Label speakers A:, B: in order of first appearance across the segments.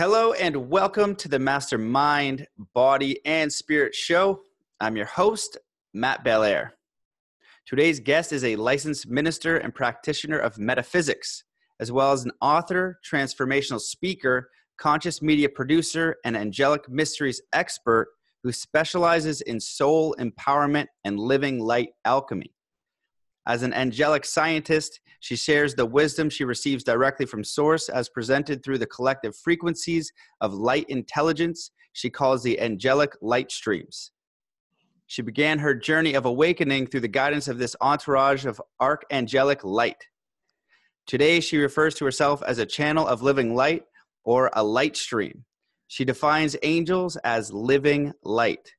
A: Hello and welcome to the Mastermind Body and Spirit Show. I'm your host, Matt Belair. Today's guest is a licensed minister and practitioner of metaphysics, as well as an author, transformational speaker, conscious media producer, and angelic mysteries expert who specializes in soul empowerment and living light alchemy. As an angelic scientist, she shares the wisdom she receives directly from Source as presented through the collective frequencies of light intelligence she calls the angelic light streams. She began her journey of awakening through the guidance of this entourage of archangelic light. Today, she refers to herself as a channel of living light or a light stream. She defines angels as living light.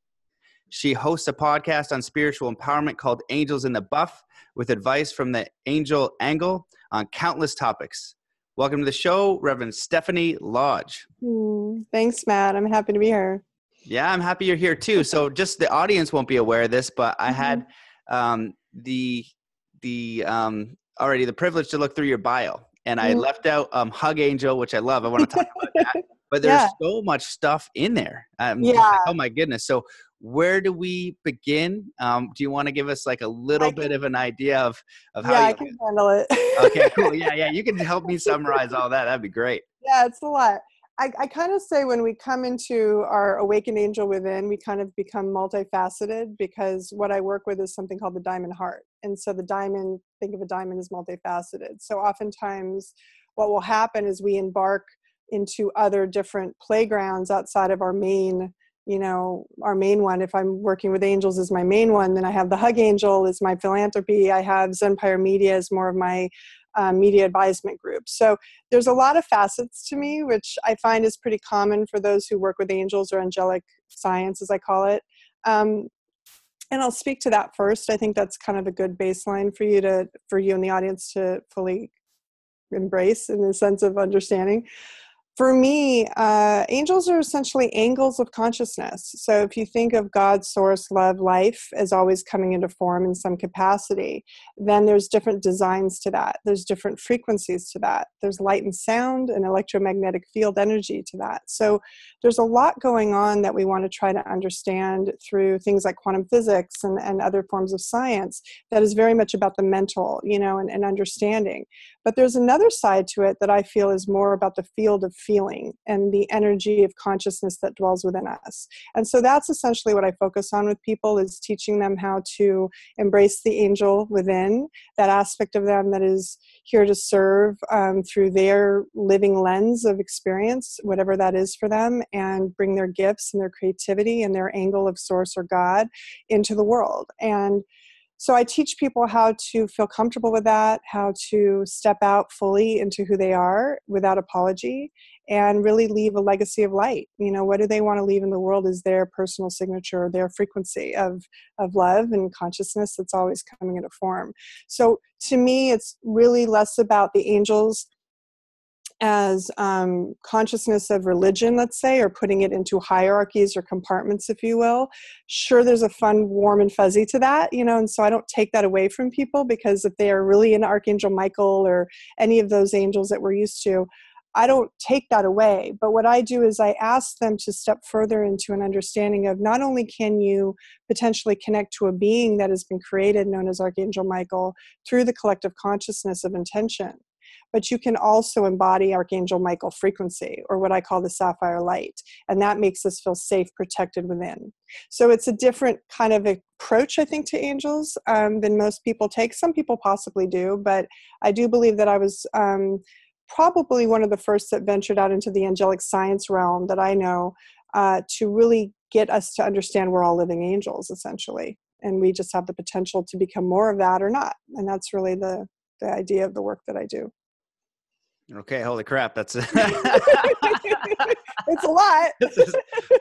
A: She hosts a podcast on spiritual empowerment called Angels in the Buff with advice from the angel angle on countless topics. Welcome to the show, Reverend Stephanie Lodge.
B: Mm, thanks, Matt. I'm happy to be here.
A: Yeah, I'm happy you're here too. So, just the audience won't be aware of this, but I mm-hmm. had um, the the um, already the privilege to look through your bio, and I mm-hmm. left out um, Hug Angel, which I love. I want to talk about that. But there's yeah. so much stuff in there. Um, yeah. Oh my goodness. So, where do we begin? Um, do you want to give us like a little I bit of an idea of, of how
B: yeah,
A: you
B: I can handle it.
A: okay, cool. Yeah, yeah. You can help me summarize all that. That'd be great.
B: Yeah, it's a lot. I, I kind of say when we come into our awakened angel within, we kind of become multifaceted because what I work with is something called the diamond heart. And so the diamond, think of a diamond as multifaceted. So oftentimes what will happen is we embark into other different playgrounds outside of our main you know our main one if i'm working with angels is my main one then i have the hug angel is my philanthropy. I have zenpire media is more of my uh, media advisement group. So there's a lot of facets to me which i find is pretty common for those who work with angels or angelic science as i call it. Um, and i'll speak to that first. I think that's kind of a good baseline for you to for you and the audience to fully embrace in the sense of understanding for me, uh, angels are essentially angles of consciousness. So if you think of God, source, love, life as always coming into form in some capacity, then there's different designs to that. There's different frequencies to that. There's light and sound and electromagnetic field energy to that. So there's a lot going on that we want to try to understand through things like quantum physics and, and other forms of science that is very much about the mental, you know, and, and understanding. But there's another side to it that I feel is more about the field of feeling and the energy of consciousness that dwells within us. And so that's essentially what I focus on with people is teaching them how to embrace the angel within, that aspect of them that is here to serve um, through their living lens of experience, whatever that is for them, and bring their gifts and their creativity and their angle of source or God into the world. And so I teach people how to feel comfortable with that, how to step out fully into who they are without apology, and really leave a legacy of light. You know, what do they want to leave in the world is their personal signature, their frequency of, of love and consciousness that's always coming into form. So to me, it's really less about the angels as um, consciousness of religion, let's say, or putting it into hierarchies or compartments, if you will. Sure, there's a fun, warm, and fuzzy to that, you know, and so I don't take that away from people because if they are really an Archangel Michael or any of those angels that we're used to, I don't take that away. But what I do is I ask them to step further into an understanding of not only can you potentially connect to a being that has been created, known as Archangel Michael, through the collective consciousness of intention but you can also embody Archangel Michael frequency, or what I call the sapphire light. And that makes us feel safe, protected within. So it's a different kind of approach, I think, to angels um, than most people take. Some people possibly do, but I do believe that I was. Um, probably one of the first that ventured out into the angelic science realm that I know uh, to really get us to understand we're all living angels, essentially. And we just have the potential to become more of that or not. And that's really the, the idea of the work that I do.
A: Okay, holy crap, that's
B: it's a lot.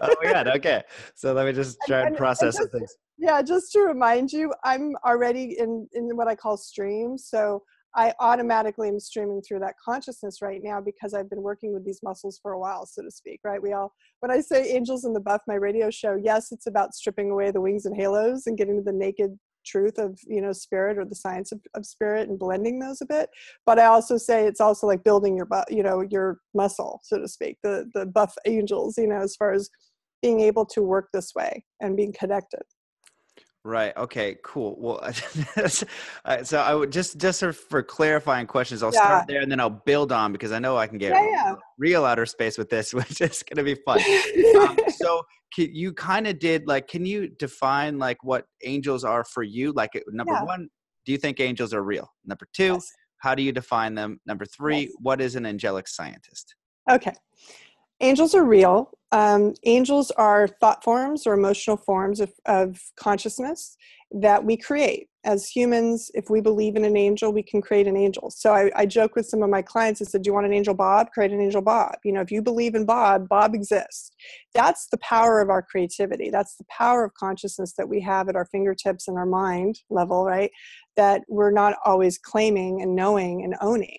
A: oh my god, okay. So let me just try and, and process
B: and
A: just, things.
B: Yeah, just to remind you, I'm already in in what I call stream. So I automatically am streaming through that consciousness right now because I've been working with these muscles for a while, so to speak, right? We all, when I say Angels in the Buff, my radio show, yes, it's about stripping away the wings and halos and getting to the naked truth of you know spirit or the science of, of spirit and blending those a bit but i also say it's also like building your bu- you know your muscle so to speak the the buff angels you know as far as being able to work this way and being connected
A: Right. Okay. Cool. Well, uh, so I would just just for clarifying questions, I'll yeah. start there and then I'll build on because I know I can get yeah, yeah. real outer space with this, which is going to be fun. um, so you kind of did like, can you define like what angels are for you? Like, number one, do you think angels are real? Number two, yes. how do you define them? Number three, yes. what is an angelic scientist?
B: Okay. Angels are real. Um, angels are thought forms or emotional forms of, of consciousness that we create. As humans, if we believe in an angel, we can create an angel. So I, I joke with some of my clients. I said, Do you want an angel Bob? Create an angel Bob. You know, if you believe in Bob, Bob exists. That's the power of our creativity. That's the power of consciousness that we have at our fingertips and our mind level, right? That we're not always claiming and knowing and owning.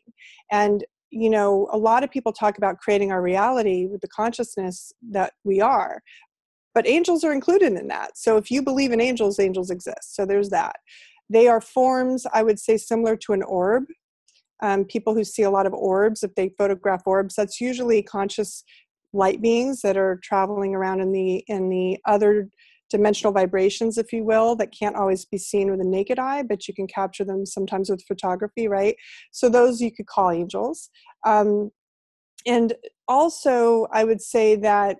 B: And you know, a lot of people talk about creating our reality with the consciousness that we are, but angels are included in that. So if you believe in angels, angels exist. So there's that. They are forms, I would say, similar to an orb. Um, people who see a lot of orbs, if they photograph orbs, that's usually conscious light beings that are traveling around in the in the other dimensional vibrations, if you will, that can't always be seen with a naked eye, but you can capture them sometimes with photography, right? So those you could call angels. Um, and also, I would say that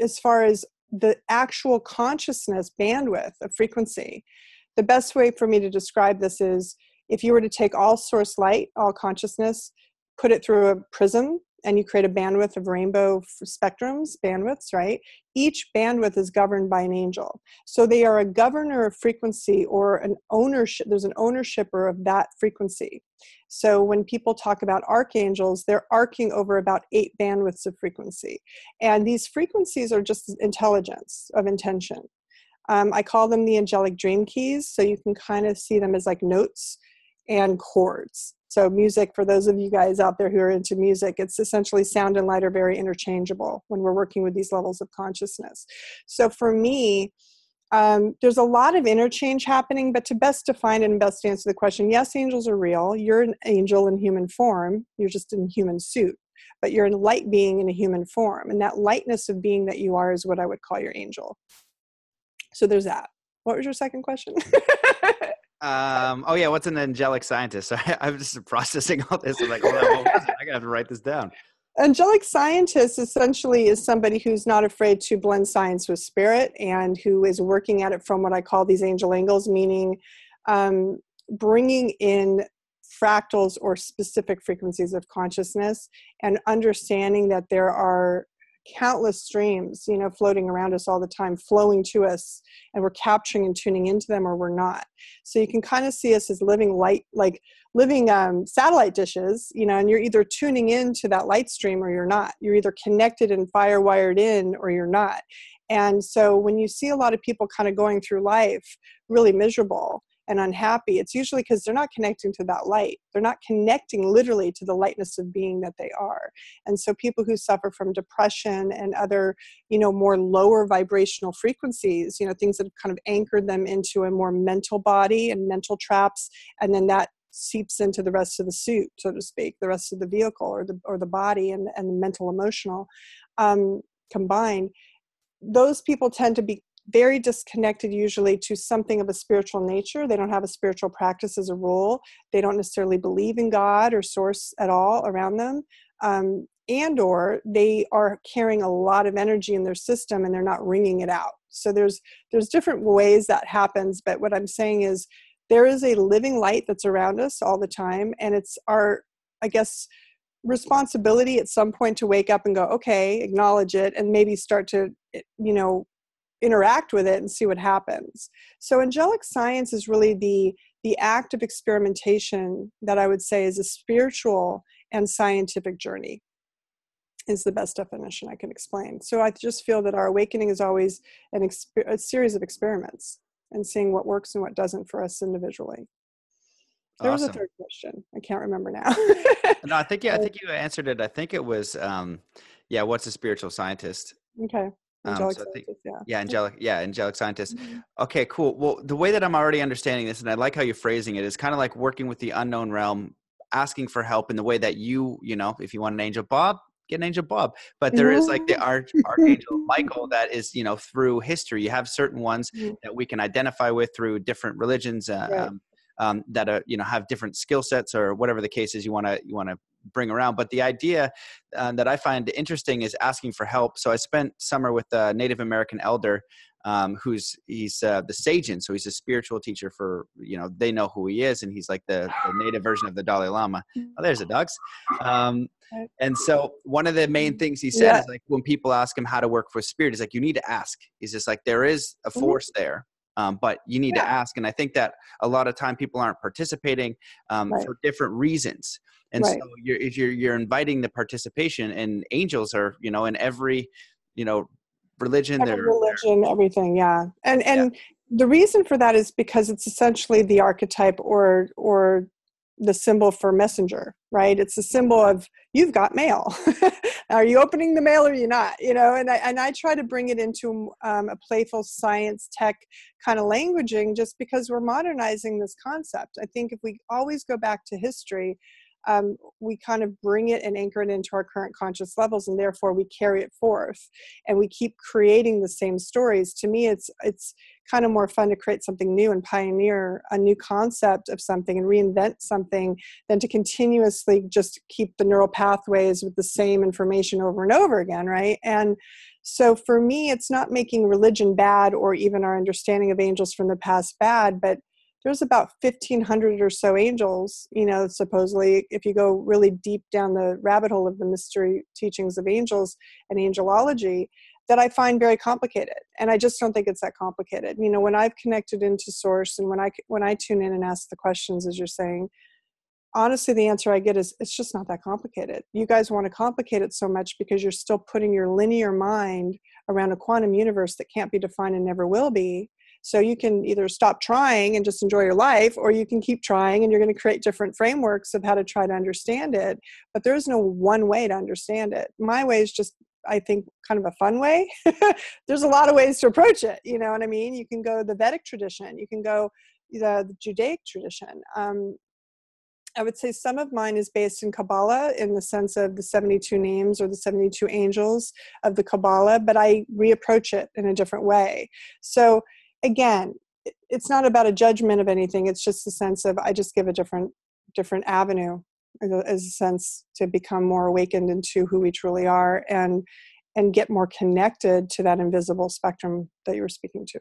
B: as far as the actual consciousness bandwidth of frequency, the best way for me to describe this is if you were to take all source light, all consciousness, put it through a prism and you create a bandwidth of rainbow spectrums, bandwidths, right? Each bandwidth is governed by an angel. So they are a governor of frequency or an ownership, there's an ownershiper of that frequency. So when people talk about archangels, they're arcing over about eight bandwidths of frequency. And these frequencies are just intelligence of intention. Um, I call them the angelic dream keys. So you can kind of see them as like notes and chords. So, music, for those of you guys out there who are into music, it's essentially sound and light are very interchangeable when we're working with these levels of consciousness. So, for me, um, there's a lot of interchange happening, but to best define and best answer the question, yes, angels are real. You're an angel in human form, you're just in human suit, but you're a light being in a human form. And that lightness of being that you are is what I would call your angel. So, there's that. What was your second question?
A: Um, oh yeah, what's an angelic scientist? I, am just processing all this. I'm like, oh, I gotta have to write this down.
B: Angelic scientist essentially is somebody who's not afraid to blend science with spirit and who is working at it from what I call these angel angles, meaning um, bringing in fractals or specific frequencies of consciousness and understanding that there are countless streams you know floating around us all the time flowing to us and we're capturing and tuning into them or we're not. So you can kind of see us as living light like living um, satellite dishes you know and you're either tuning into that light stream or you're not. You're either connected and firewired in or you're not. And so when you see a lot of people kind of going through life really miserable and unhappy, it's usually because they're not connecting to that light. They're not connecting literally to the lightness of being that they are. And so people who suffer from depression and other, you know, more lower vibrational frequencies, you know, things that kind of anchored them into a more mental body and mental traps, and then that seeps into the rest of the suit, so to speak, the rest of the vehicle or the or the body and, and the mental emotional um, combined. Those people tend to be very disconnected usually to something of a spiritual nature. They don't have a spiritual practice as a rule. They don't necessarily believe in God or source at all around them. Um, and or they are carrying a lot of energy in their system and they're not wringing it out. So there's there's different ways that happens, but what I'm saying is there is a living light that's around us all the time and it's our I guess responsibility at some point to wake up and go okay acknowledge it and maybe start to you know interact with it and see what happens. So angelic science is really the the act of experimentation that I would say is a spiritual and scientific journey is the best definition I can explain. So I just feel that our awakening is always an exper- a series of experiments and seeing what works and what doesn't for us individually. There awesome. was a third question. I can't remember now.
A: no, I think yeah, I think you answered it. I think it was um, yeah, what's a spiritual scientist?
B: Okay.
A: Um, so I think,
B: yeah.
A: yeah, angelic, yeah, angelic scientist.
B: Mhm.
A: Okay, cool. Well, the way that I'm already understanding this, and I like how you're phrasing it, is kind of like working with the unknown realm, asking for help in the way that you, you know, if you want an angel Bob, get an angel Bob. But there is like the arch, archangel Michael that is, you know, through history, you have certain ones
B: Mhm.
A: that we can identify with through different religions. Uh,
B: Right.
A: um, um, that are you know have different skill sets or whatever the case is you want to you want to bring around but the idea uh, that i find interesting is asking for help so i spent summer with a native american elder um, who's he's uh, the Sajin, so he's a spiritual teacher for you know they know who he is, and he's like the, the native version of the Dalai Lama. Oh, there's the dogs. Um, and so one of the main things he said
B: Yeah.
A: is like when people ask him how to work for spirit, he's like you need to ask. He's just like there is a
B: Mhm.
A: force there, um, but you need to ask. And I think that a lot of time people aren't participating um,
B: Right.
A: for different reasons. And
B: Right.
A: so you're, if you're you're inviting the participation, and angels are you know in every you know religion
B: Every
A: they're
B: religion, everything, yeah. And and the reason for that is because it's essentially the archetype or or the symbol for messenger, right? It's a symbol of you've got mail. are you opening the mail or are you not? You know, and I and I try to bring it into um, a playful science tech kind of languaging, just because we're modernizing this concept. I think if we always go back to history. Um, we kind of bring it and anchor it into our current conscious levels, and therefore we carry it forth and we keep creating the same stories. To me it's it's kind of more fun to create something new and pioneer a new concept of something and reinvent something than to continuously just keep the neural pathways with the same information over and over again right? And so for me it's not making religion bad or even our understanding of angels from the past bad but there's about 1500 or so angels you know supposedly if you go really deep down the rabbit hole of the mystery teachings of angels and angelology that I find very complicated, and I just don't think it's that complicated. You know, when I've connected into source, and when I when I tune in and ask the questions, as you're saying, honestly, the answer I get is it's just not that complicated. You guys want to complicate it so much because you're still putting your linear mind around a quantum universe that can't be defined and never will be. So you can either stop trying and just enjoy your life, or you can keep trying and you're going to create different frameworks of how to try to understand it. But there's no one way to understand it. My way is just I think kind of a fun way. There's a lot of ways to approach it. You know what I mean? You can go the Vedic tradition. You can go the, the Judaic tradition. Um, I would say some of mine is based in Kabbalah in the sense of the 72 names or the 72 angels of the Kabbalah, but I reapproach it in a different way. So again, it's not about a judgment of anything. It's just a sense of I just give a different different avenue as a- sense to become more awakened into who we truly are and and get more connected to that invisible spectrum that you were speaking to.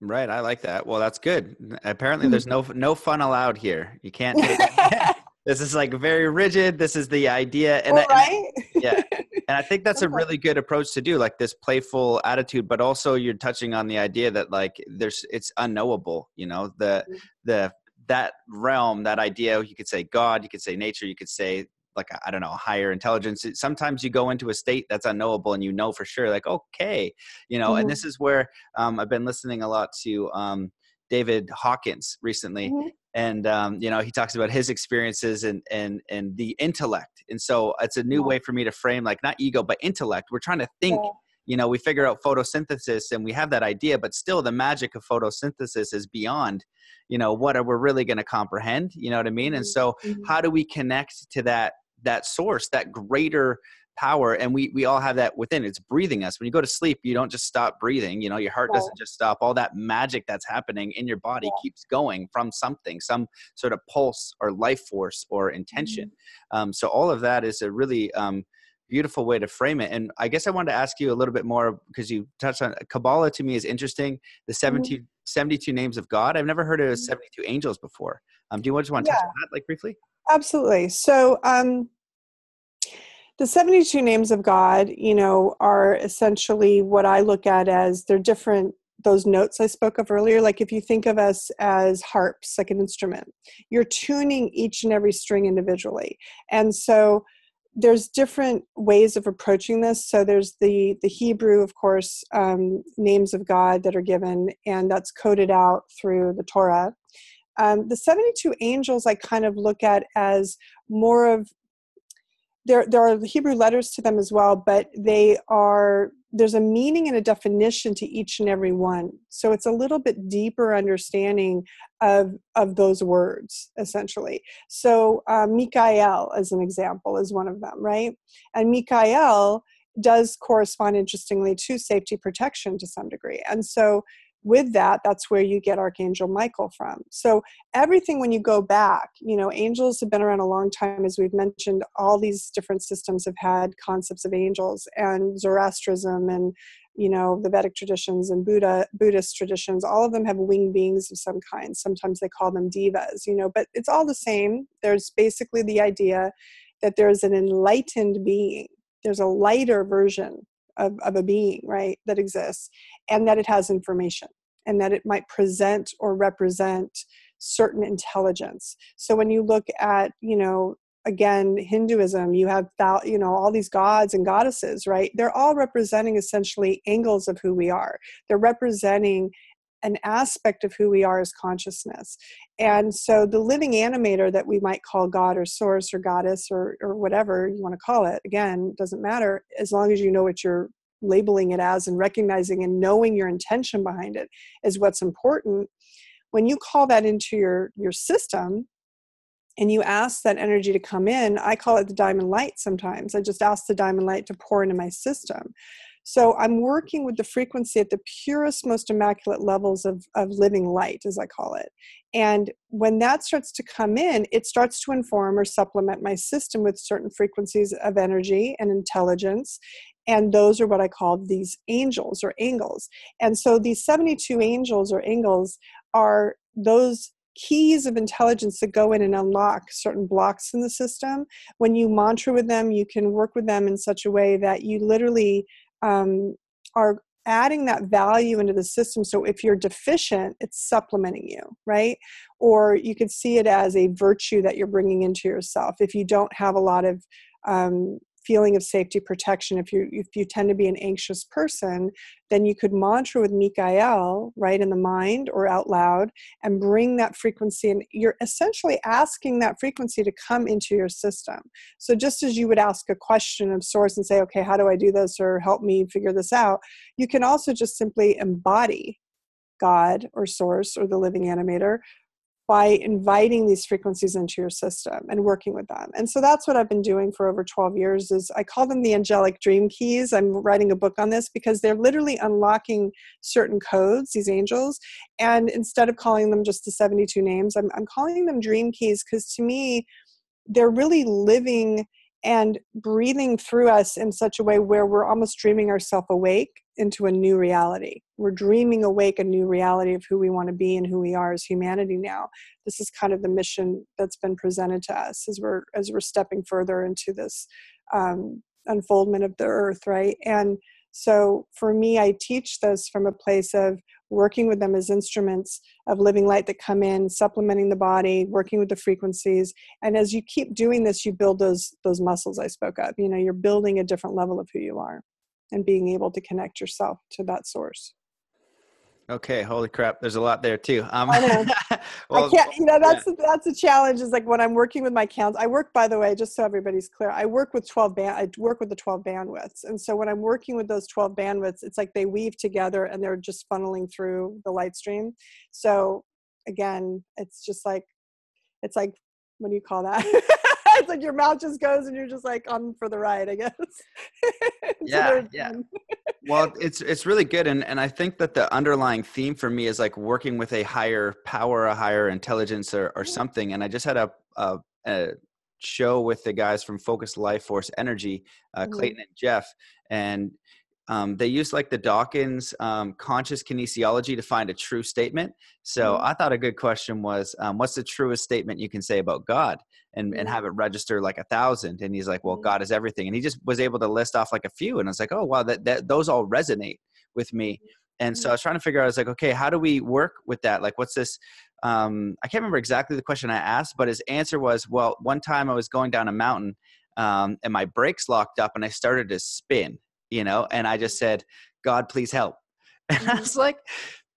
A: Right, I like that. Well, that's good. Apparently, there's no no fun allowed here. You can't. this is like very rigid. This is the idea, and, I,
B: All right?
A: yeah. And I think that's a really good approach to do, like this playful attitude. But also, you're touching on the idea that like there's it's unknowable. You know, the
B: Mhm.
A: the that realm, that idea. You could say God. You could say nature. You could say like I don't know higher intelligence. Sometimes you go into a state that's unknowable, and you know for sure, like okay, you know.
B: Mhm.
A: And this is where um, I've been listening a lot to um, David Hawkins recently
B: Mhm.
A: and um, you know he talks about his experiences and and and the intellect and so it's a new way for me to frame like not ego but intellect we're trying to think you know we figure out photosynthesis and we have that idea but still the magic of photosynthesis is beyond you know what are we really going to comprehend you know what i mean and
B: Mhm.
A: so
B: Mhm.
A: how do we connect to that that source that greater power and we we all have that within. It's breathing us. When you go to sleep you don't just stop breathing you know your heart
B: Right.
A: doesn't just stop. All that magic that's happening in your body keeps going from something some sort of pulse or life force or intention. Um, so all of that is a really um, beautiful way to frame it. And i guess i wanted to ask you a little bit more because you touched on kabbalah to me is interesting the 72, 72 names of god. I've never heard of
B: Mhm.
A: 72 angels before. Um, do you just want to touch on that like briefly?
B: Absolutely. So, um, the 72 names of God, you know, are essentially what I look at as they're different, those notes I spoke of earlier. Like if you think of us as harps, like an instrument, you're tuning each and every string individually. And so, there's different ways of approaching this. So there's the the Hebrew, of course, um, names of God that are given, and that's coded out through the Torah. Um, the 72 angels I kind of look at as more of there there are Hebrew letters to them as well, but they are there's a meaning and a definition to each and every one. So it's a little bit deeper understanding of of those words essentially. So uh, Mikael, as an example, is one of them, right? And Mikael does correspond interestingly to safety protection to some degree, and so with that that's where you get archangel michael from. So everything when you go back you know angels have been around a long time as we've mentioned all these different systems have had concepts of angels and Zoroastrianism and you know the vedic traditions and buddha buddhist traditions. All of them have winged beings of some kind. Sometimes they call them devas you know but it's all the same. There's basically the idea that there's an enlightened being. There's a lighter version of, of a being, right, that exists, and that it has information and that it might present or represent certain intelligence. So when you look at, you know, again hinduism you have you know all these gods and goddesses right they're all representing essentially angles of who we are they're representing an aspect of who we are as consciousness. And so the living animator that we might call God or source or goddess or, or whatever you want to call it, again, doesn't matter as long as you know what you're labeling it as and recognizing and knowing your intention behind it is what's important. When you call that into your, your system, and you ask that energy to come in, I call it the diamond light sometimes. I just ask the diamond light to pour into my system. So I'm working with the frequency at the purest, most immaculate levels of, of living light, as I call it. And when that starts to come in, it starts to inform or supplement my system with certain frequencies of energy and intelligence. And those are what I call these angels or angles. And so these 72 angels or angles are those keys of intelligence that go in and unlock certain blocks in the system. When you mantra with them, you can work with them in such a way that you literally um, are adding that value into the system. So if you're deficient it's supplementing you right? Or you could see it as a virtue that you're bringing into yourself. If you don't have a lot of um, feeling of safety protection. If you if you tend to be an anxious person then you could mantra with mikael right in the mind or out loud and bring that frequency and you're essentially asking that frequency to come into your system. So just as you would ask a question of source and say okay how do i do this or help me figure this out? You can also just simply embody God or source or the living animator by inviting these frequencies into your system and working with them. And so that's what i've been doing for over 12 years is i call them the angelic dream keys. I'm writing a book on this because they're literally unlocking certain codes these angels and instead of calling them just the 72 names i'm, I'm calling them dream keys because to me they're really living and breathing through us in such a way where we're almost dreaming ourselves awake into a new reality. We're dreaming awake a new reality of who we want to be and who we are as humanity now. This is kind of the mission that's been presented to us as we're as we're stepping further into this um, unfoldment of the earth, right? And so for me, I teach this from a place of working with them as instruments of living light that come in, supplementing the body, working with the frequencies. And as you keep doing this, you build those those muscles I spoke of. You know, you're building a different level of who you are and being able to connect yourself to that source.
A: Okay, holy crap! There's a lot there too.
B: Um, I know. well, I can't. You know, that's yeah. that's a challenge. Is like when I'm working with my counts. I work, by the way, just so everybody's clear. I work with 12 band. I work with the 12 bandwidths, and so when I'm working with those 12 bandwidths, it's like they weave together and they're just funneling through the light stream. So again, it's just like, it's like, what do you call that? it's like your mouth just goes and you're just like on for the ride, I guess.
A: yeah, yeah. well, it's it's really good, and and I think that the underlying theme for me is like working with a higher power, a higher intelligence, or or something. And I just had a, a, a show with the guys from Focus Life Force Energy, uh, mm-hmm. Clayton and Jeff, and um, they use like the Hawkins um, conscious kinesiology to find a true statement. So mm-hmm. I thought a good question was, um, what's the truest statement you can say about God? And, and have it register like a thousand. And he's like, well, mm-hmm. God is everything. And he just was able to list off like a few. And I was like, oh, wow, that, that those all resonate with me. And so I mm-hmm. was trying to figure out, I was like, okay, how do we work with that? Like, what's this? Um, I can't remember exactly the question I asked, but his answer was, well, one time I was going down a mountain um, and my brakes locked up and I started to spin you know, and I just said, God, please help. And I mm-hmm. was like,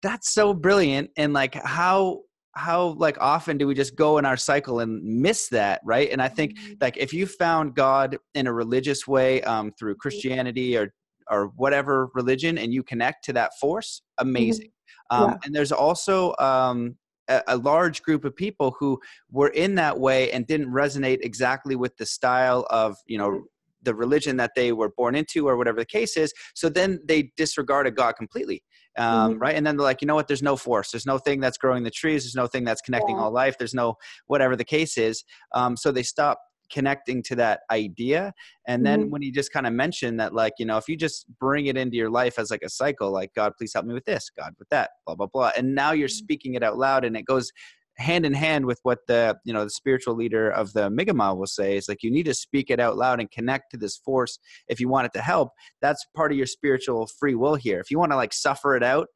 A: that's so brilliant. And like, how, how like often do we just go in our cycle and miss that right and i think
B: Mm-hmm.
A: like if you found god in a religious way um, through christianity or or whatever religion and you connect to that force amazing um,
B: Mm-hmm. Yeah.
A: and there's also um, a, a large group of people who were in that way and didn't resonate exactly with the style of you know. The religion that they were born into or whatever the case is so then they disregarded god completely um,
B: Mhm.
A: right? And then they're like you know what? There's no force. There's no thing that's growing the trees. There's no thing that's connecting
B: Yeah.
A: all life. There's no whatever the case is. Um, so they stop connecting to that idea. And then
B: Mhm.
A: when you just kind of mention that like you know if you just bring it into your life as like a cycle like god please help me with this. God with that. Blah blah blah. And now you're
B: Mhm.
A: speaking it out loud and it goes hand in hand with what the you know the spiritual leader of the Mi'kmaq will say is like you need to speak it out loud and connect to this force if you want it to help. That's part of your spiritual free will here. If you want to like suffer it out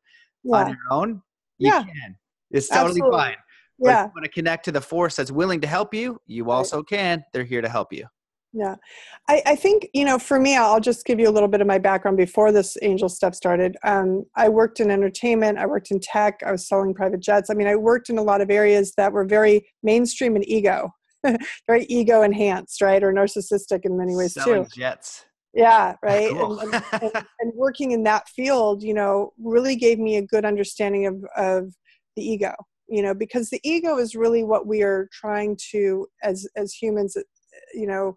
A: on your own you
B: Yeah.
A: can. It's totally
B: Absolutely.
A: fine. But
B: Yeah.
A: if you want to connect to the force that's willing to help you you also can. They're here to help you
B: Yeah. I, I think, you know, for me, I'll just give you a little bit of my background before this angel stuff started. Um, I worked in entertainment, I worked in tech, I was selling private jets. I mean, I worked in a lot of areas that were very mainstream and ego, very ego enhanced, right? Or narcissistic in many ways
A: selling
B: too.
A: jets
B: Yeah, right.
A: Cool.
B: And, and, and, and working in that field, you know, really gave me a good understanding of, of the ego, you know, because the ego is really what we are trying to, as, as humans, you know,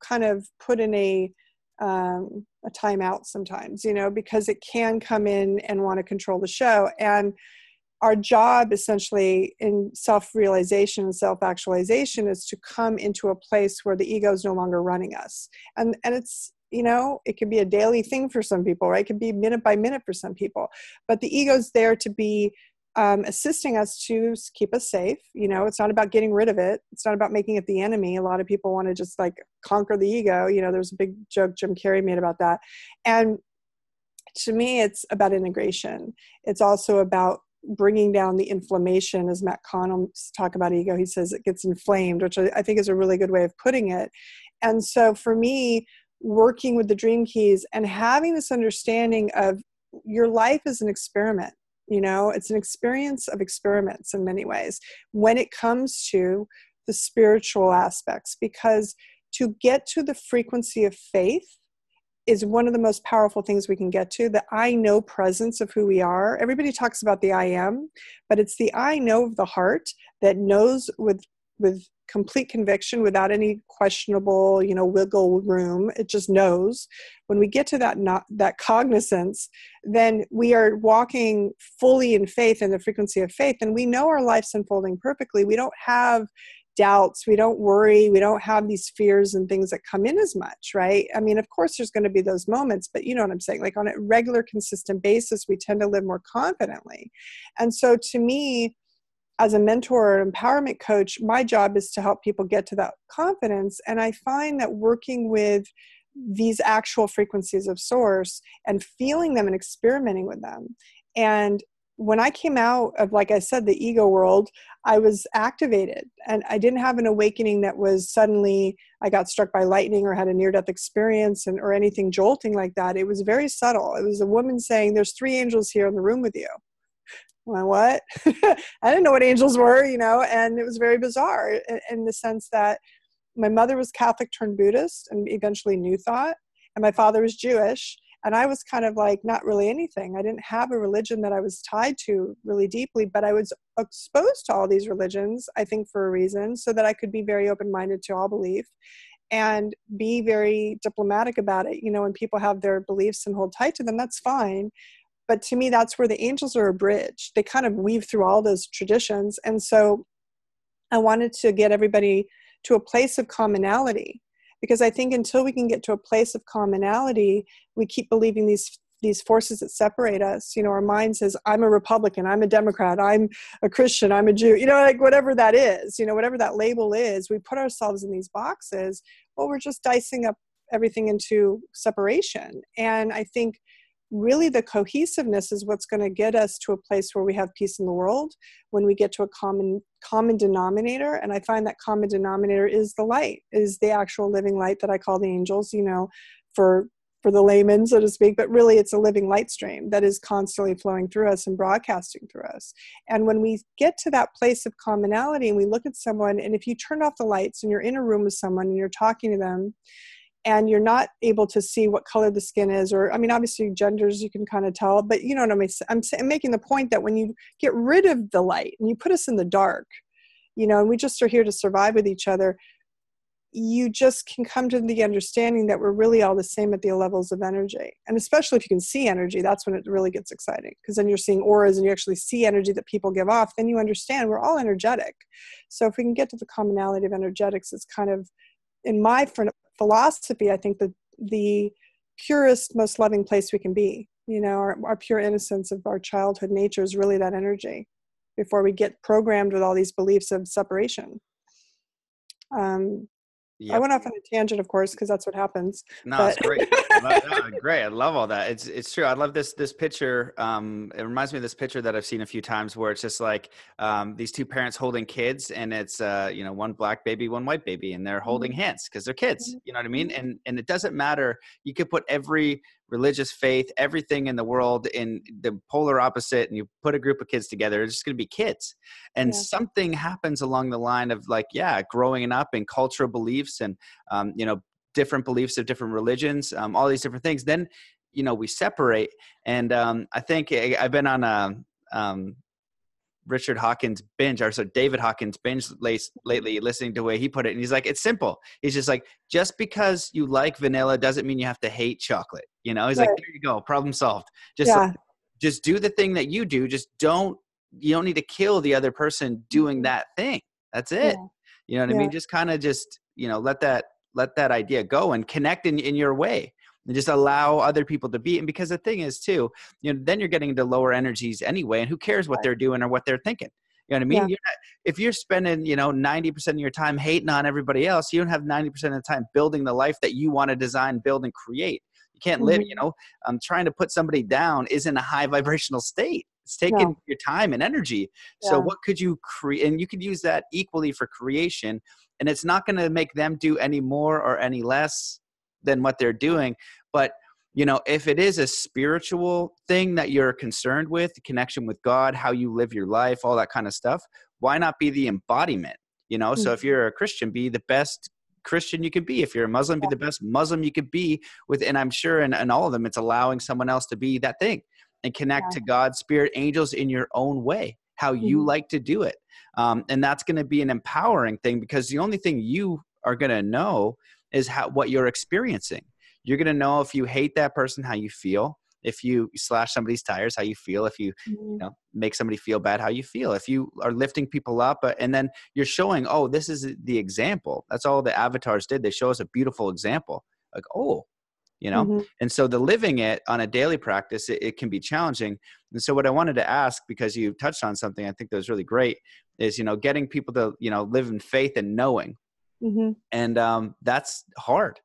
B: kind of put in a, um, a timeout sometimes, you know, because it can come in and want to control the show. And our job essentially in self-realization and self-actualization is to come into a place where the ego is no longer running us. And and it's you know it can be a daily thing for some people right? It can be minute by minute for some people. But the ego's there to be um, assisting us to keep us safe you know it's not about getting rid of it it's not about making it the enemy a lot of people want to just like conquer the ego you know there's a big joke jim carrey made about that and to me it's about integration it's also about bringing down the inflammation as matt connell talk about ego he says it gets inflamed which I, I think is a really good way of putting it and so for me working with the dream keys and having this understanding of your life is an experiment you know it's an experience of experiments in many ways when it comes to the spiritual aspects because to get to the frequency of faith is one of the most powerful things we can get to. The i know presence of who we are. Everybody talks about the i am but it's the i know of the heart that knows with with complete conviction without any questionable you know wiggle room. It just knows. When we get to that not that cognizance then we are walking fully in faith in the frequency of faith and we know our life's unfolding perfectly. We don't have doubts. We don't worry. We don't have these fears and things that come in as much right? I mean of course there's going to be those moments but you know what i'm saying? Like on a regular consistent basis we tend to live more confidently. And so to me as a mentor or empowerment coach my job is to help people get to that confidence and i find that working with these actual frequencies of source and feeling them and experimenting with them and when I came out of, like I said, the ego world, I was activated and I didn't have an awakening that was suddenly I got struck by lightning or had a near death experience and, or anything jolting like that. It was very subtle. It was a woman saying, There's three angels here in the room with you. Well, what? I didn't know what angels were, you know, and it was very bizarre in, in the sense that my mother was Catholic turned Buddhist and eventually New Thought, and my father was Jewish and i was kind of like not really anything i didn't have a religion that i was tied to really deeply but i was exposed to all these religions i think for a reason so that i could be very open minded to all belief and be very diplomatic about it you know when people have their beliefs and hold tight to them that's fine but to me that's where the angels are a bridge. They kind of weave through all those traditions. And so i wanted to get everybody to a place of commonality because i think until we can get to a place of commonality we keep believing these these forces that separate us. You know our mind says i'm a republican i'm a democrat i'm a christian i'm a jew you know like whatever that is you know whatever that label is we put ourselves in these boxes. Well we're just dicing up everything into separation. And i think really the cohesiveness is what's going to get us to a place where we have peace in the world when we get to a common common denominator and i find that common denominator is the light is the actual living light that i call the angels you know for for the layman, so to speak, but really it's a living light stream that is constantly flowing through us and broadcasting through us. And when we get to that place of commonality and we look at someone, and if you turn off the lights and you're in a room with someone and you're talking to them, and you're not able to see what color the skin is, or I mean, obviously genders you can kind of tell, but you know what I mean. I'm, I'm making the point that when you get rid of the light and you put us in the dark, you know, and we just are here to survive with each other you just can come to the understanding that we're really all the same at the levels of energy. And especially if you can see energy, that's when it really gets exciting because then you're seeing auras and you actually see energy that people give off. Then you understand we're all energetic. So if we can get to the commonality of energetics, it's kind of, in my philosophy, I think the, the purest, most loving place we can be. You know, our, our pure innocence of our childhood nature is really that energy before we get programmed with all these beliefs of separation. Um, Yep. I went off on a tangent, of course, because that's what happens.
A: No, but. it's great. love, great. I love all that. It's it's true. I love this this picture. Um, it reminds me of this picture that I've seen a few times where it's just like um, these two parents holding kids, and it's uh, you know one black baby, one white baby, and they're holding mm-hmm. hands because they're kids. Mm-hmm. You know what I mean? And and it doesn't matter. You could put every religious faith, everything in the world in the polar opposite, and you put a group of kids together, it's just going to be kids. And yeah. something happens along the line of like, yeah, growing up in cultural beliefs and, um, you know, different beliefs of different religions, um, all these different things. Then, you know, we separate. And um, I think I, have been on a, um, Richard Hawkins binge, or so David Hawkins binge lately, listening to the way he put it. And he's like, it's simple. He's just like, just because you like vanilla doesn't mean you have to hate chocolate. You know, he's right. like, there you go, problem solved. Just, yeah. like, just do the thing that you do. Just don't, you don't need to kill the other person doing mm-hmm. that thing. That's it. Yeah. You know what yeah. I mean? Just kind of just, you know, let that, let that idea go and connect in, in your way and just allow other people to be. And because the thing is too, you know, then you're getting into lower energies anyway, and who cares what they're doing or what they're thinking? You know what I mean? Yeah. You're not, if you're spending, you know, 90% of your time hating on everybody else, you don't have 90% of the time building the life that you want to design, build, and create. You can't live, mm-hmm. you know, um, trying to put somebody down is in a high vibrational state. It's taking yeah. your time and energy. Yeah. So what could you create? And you could use that equally for creation. And it's not going to make them do any more or any less than what they're doing but you know if it is a spiritual thing that you're concerned with connection with god how you live your life all that kind of stuff why not be the embodiment you know mm-hmm. so if you're a christian be the best christian you could be if you're a muslim be the best muslim you could be with and i'm sure in, in all of them it's allowing someone else to be that thing and connect yeah. to god spirit angels in your own way how you mm-hmm. like to do it um, and that's going to be an empowering thing because the only thing you are going to know is how what you're experiencing you're going to know if you hate that person how you feel if you slash somebody's tires how you feel if you mm-hmm. you know make somebody feel bad how you feel. If you are lifting people up and then you're showing oh this is the example. That's all the avatars did. They show us a beautiful example. Like oh you know? Mm-hmm. and so the living it on a daily practice it, it, can be challenging. And so what i wanted to ask because you touched on something i think that was really great is you know getting people to you know live in faith and knowing. Mm-hmm. and um, that's hard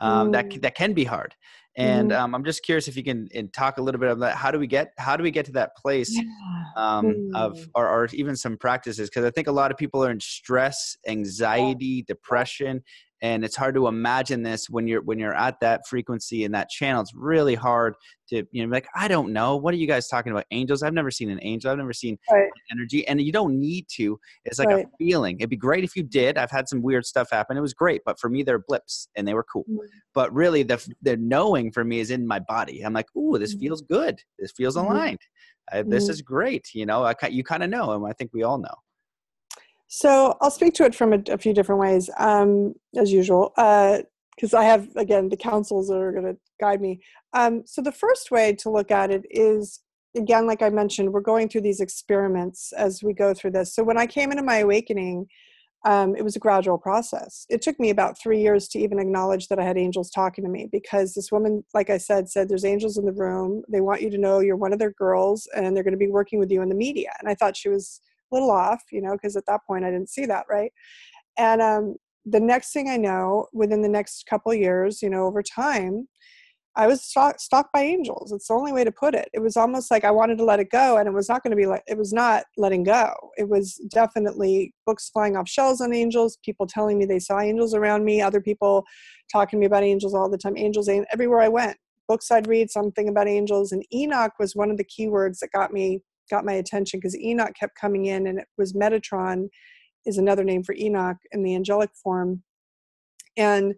A: um, that that can be hard. And mm-hmm. um, i'm just curious if you can talk a little bit about how do we get how do we get to that place yeah. um, of or, or, even some practices? Because i think a lot of people are in stress anxiety depression and it's hard to imagine this when you're when you're at that frequency and that channel. It's really hard to you know like i don't know. What are you guys talking about? Angels? I've never seen an angel. I've never seen right. energy. And you don't need to. It's like right. a feeling. It'd be great if you did. I've had some weird stuff happen. It was great but for me they're blips and they were cool. Mm-hmm. but really the the knowing for me is in my body. I'm like ooh this mm-hmm. feels good. This feels mm-hmm. aligned. I, this mm-hmm. is great. You know I, you kind of know and i think we all know
B: so I'll speak to it from a, a few different ways, um, as usual, because uh, I have, again, the councils that are going to guide me. Um, so the first way to look at it is, again, like I mentioned, we're going through these experiments as we go through this. So when I came into my awakening, um, it was a gradual process. It took me about three years to even acknowledge that I had angels talking to me because this woman, like I said, said, There's angels in the room. They want you to know you're one of their girls and they're going to be working with you in the media. And I thought she was little off, you know, because at that point I didn't see that, right? And um, the next thing I know, within the next couple years, you know, over time, I was stalked, stalked by angels. It's the only way to put it. It was almost like I wanted to let it go, and it was not going to be like it was not letting go. It was definitely books flying off shelves on angels, people telling me they saw angels around me, other people talking to me about angels all the time. Angels, everywhere I went, books I'd read, something about angels. And Enoch was one of the keywords that got me got my attention because Enoch kept coming in, and it was Metatron is another name for Enoch in the angelic form. And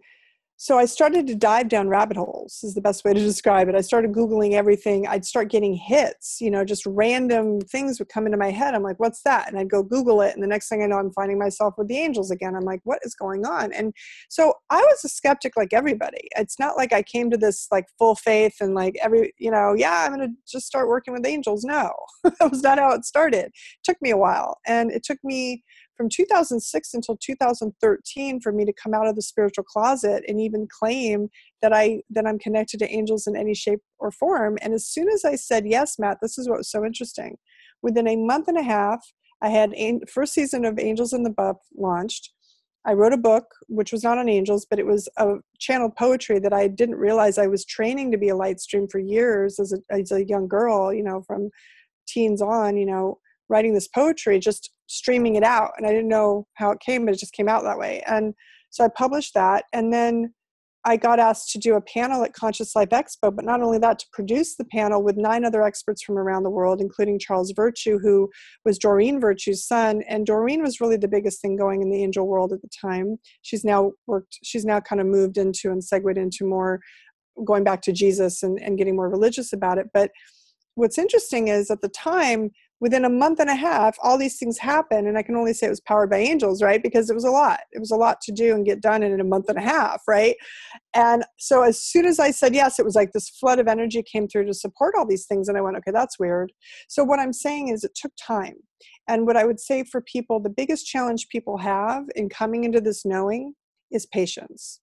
B: so I started to dive down rabbit holes is the best way to describe it. I started Googling everything. I'd start getting hits, you know, just random things would come into my head. I'm like, what's that? And I'd go Google it. And the next thing I know, I'm finding myself with the angels again. I'm like, what is going on? And so I was a skeptic like everybody. It's not like I came to this like full faith and like every, you know, yeah, I'm going to just start working with angels. No, that was not how it started. It took me a while. And it took me from 2006 until 2013 for me to come out of the spiritual closet and even claim that I that I'm connected to angels in any shape or form. And as soon as I said yes, Matt, this is what was so interesting. Within a month and a half, I had first season of Angels in the Buff launched. I wrote a book, which was not on angels, but it was a channeled poetry that I didn't realize I was training to be a light stream for years as a, as a young girl, you know, from teens on, you know, writing this poetry, just streaming it out. And I didn't know how it came, but it just came out that way. And so I published that. And then I got asked to do a panel at Conscious Life Expo, but not only that, to produce the panel with nine other experts from around the world, including Charles Virtue, who was Doreen Virtue's son. And Doreen was really the biggest thing going in the angel world at the time. She's now worked, she's now kind of moved into and segued into more going back to Jesus and, and getting more religious about it. But what's interesting is at the time, within a month and a half, all these things happen. And I can only say it was powered by angels, right? Because it was a lot. It was a lot to do and get done in a month and a half, right? And so as soon as I said yes, it was like this flood of energy came through to support all these things. And I went, okay, that's weird. So what I'm saying is it took time. And what I would say for people, the biggest challenge people have in coming into this knowing is patience.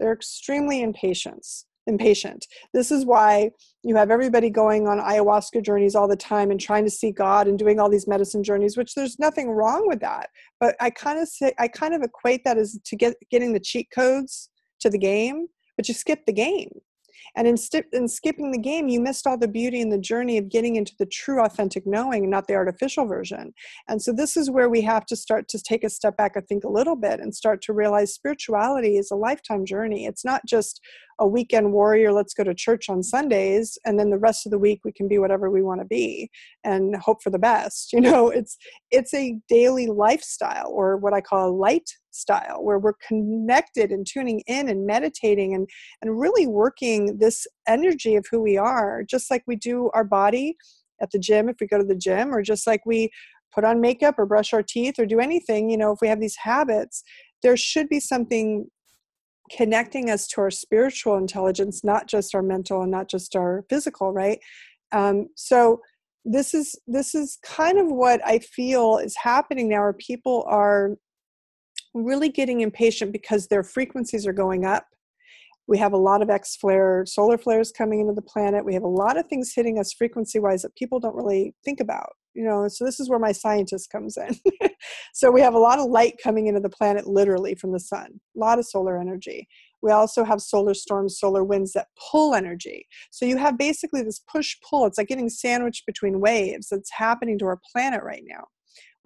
B: They're extremely impatient impatient. This is why you have everybody going on ayahuasca journeys all the time and trying to see God and doing all these medicine journeys, which there's nothing wrong with that. But I kind of say I kind of equate that as to get getting the cheat codes to the game, but you skip the game. And in, in skipping the game, you missed all the beauty and the journey of getting into the true, authentic knowing, not the artificial version. And so, this is where we have to start to take a step back and think a little bit and start to realize spirituality is a lifetime journey. It's not just a weekend warrior, let's go to church on Sundays, and then the rest of the week we can be whatever we want to be and hope for the best. You know, it's it's a daily lifestyle or what I call a light style where we're connected and tuning in and meditating and and really working this energy of who we are, just like we do our body at the gym if we go to the gym, or just like we put on makeup or brush our teeth or do anything, you know, if we have these habits, there should be something connecting us to our spiritual intelligence, not just our mental and not just our physical, right? Um, so this is this is kind of what I feel is happening now, where people are really getting impatient because their frequencies are going up. We have a lot of X flare, solar flares coming into the planet. We have a lot of things hitting us frequency wise that people don't really think about you know so this is where my scientist comes in. So we have a lot of light coming into the planet literally from the sun a lot of solar energy. We also have solar storms solar winds that pull energy. So you have basically this push pull it's like getting sandwiched between waves that's happening to our planet right now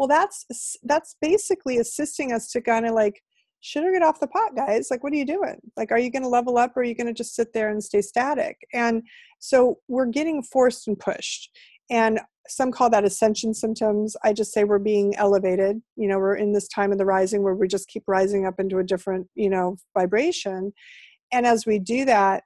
B: well that's that's basically assisting us to kind of like should get off the pot, guys? Like, what are you doing? Like, are you going to level up or are you going to just sit there and stay static? And so we're getting forced and pushed. And some call that ascension symptoms. I just say we're being elevated. You know, we're in this time of the rising where we just keep rising up into a different, you know, vibration. And as we do that,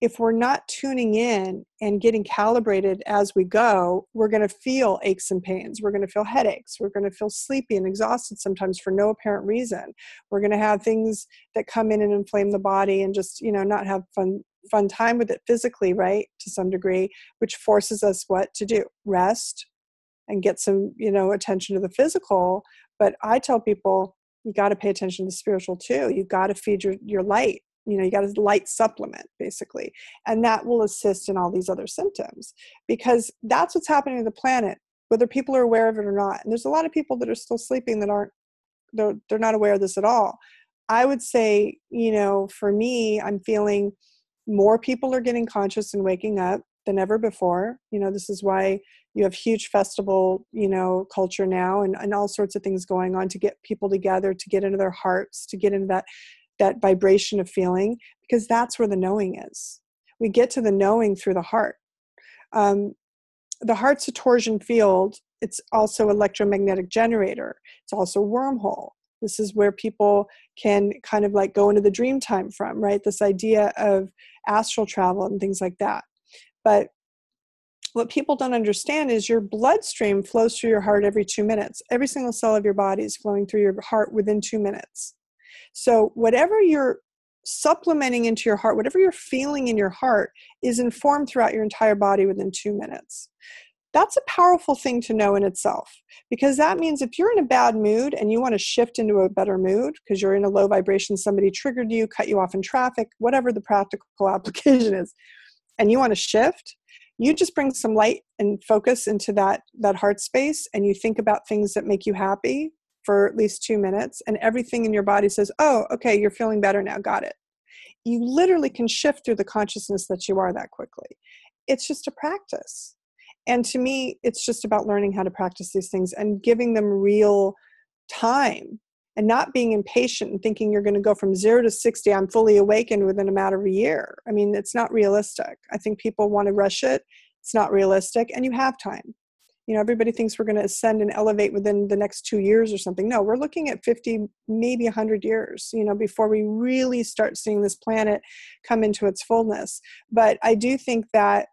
B: if we're not tuning in and getting calibrated as we go, we're going to feel aches and pains. We're going to feel headaches. We're going to feel sleepy and exhausted sometimes for no apparent reason. We're going to have things that come in and inflame the body and just, you know, not have fun fun time with it physically, right, to some degree, which forces us what to do? Rest and get some, you know, attention to the physical. But I tell people, you got to pay attention to the spiritual too. You got to feed your, your light. You know, you got a light supplement basically. And that will assist in all these other symptoms because that's what's happening to the planet, whether people are aware of it or not. And there's a lot of people that are still sleeping that aren't, they're, they're not aware of this at all. I would say, you know, for me, I'm feeling more people are getting conscious and waking up than ever before you know this is why you have huge festival you know culture now and, and all sorts of things going on to get people together to get into their hearts to get into that that vibration of feeling because that's where the knowing is. We get to the knowing through the heart. Um, the heart's a torsion field. It's also electromagnetic generator. It's also wormhole. This is where people can kind of like go into the dream time from right? This idea of astral travel and things like that. But what people don't understand is your bloodstream flows through your heart every two minutes. Every single cell of your body is flowing through your heart within two minutes. So, whatever you're supplementing into your heart, whatever you're feeling in your heart, is informed throughout your entire body within two minutes. That's a powerful thing to know in itself because that means if you're in a bad mood and you want to shift into a better mood because you're in a low vibration, somebody triggered you, cut you off in traffic, whatever the practical application is, and you want to shift, you just bring some light and focus into that that heart space and you think about things that make you happy for at least 2 minutes and everything in your body says oh okay you're feeling better now got it. You literally can shift through the consciousness that you are that quickly. It's just a practice. And to me it's just about learning how to practice these things and giving them real time and not being impatient and thinking you're going to go from zero to 60 i'm fully awakened within a matter of a year. I mean it's not realistic. I think people want to rush it. It's not realistic and you have time you know everybody thinks we're going to ascend and elevate within the next two years or something no we're looking at 50 maybe 100 years you know before we really start seeing this planet come into its fullness but i do think that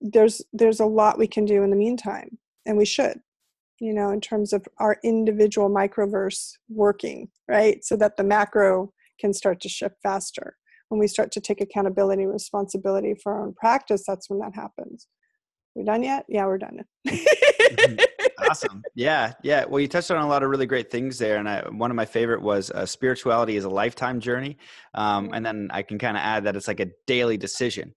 B: there's there's a lot we can do in the meantime and we should you know, in terms of our individual microverse working, right? So that the macro can start to shift faster. When we start to take accountability and responsibility for our own practice, that's when that happens. We done yet? Yeah, we're done.
A: mm-hmm. Awesome. Yeah, yeah. Well, you touched on a lot of really great things there, and I, one of my favorite was uh, spirituality is a lifetime journey, um, and then I can kind of add that it's like a daily decision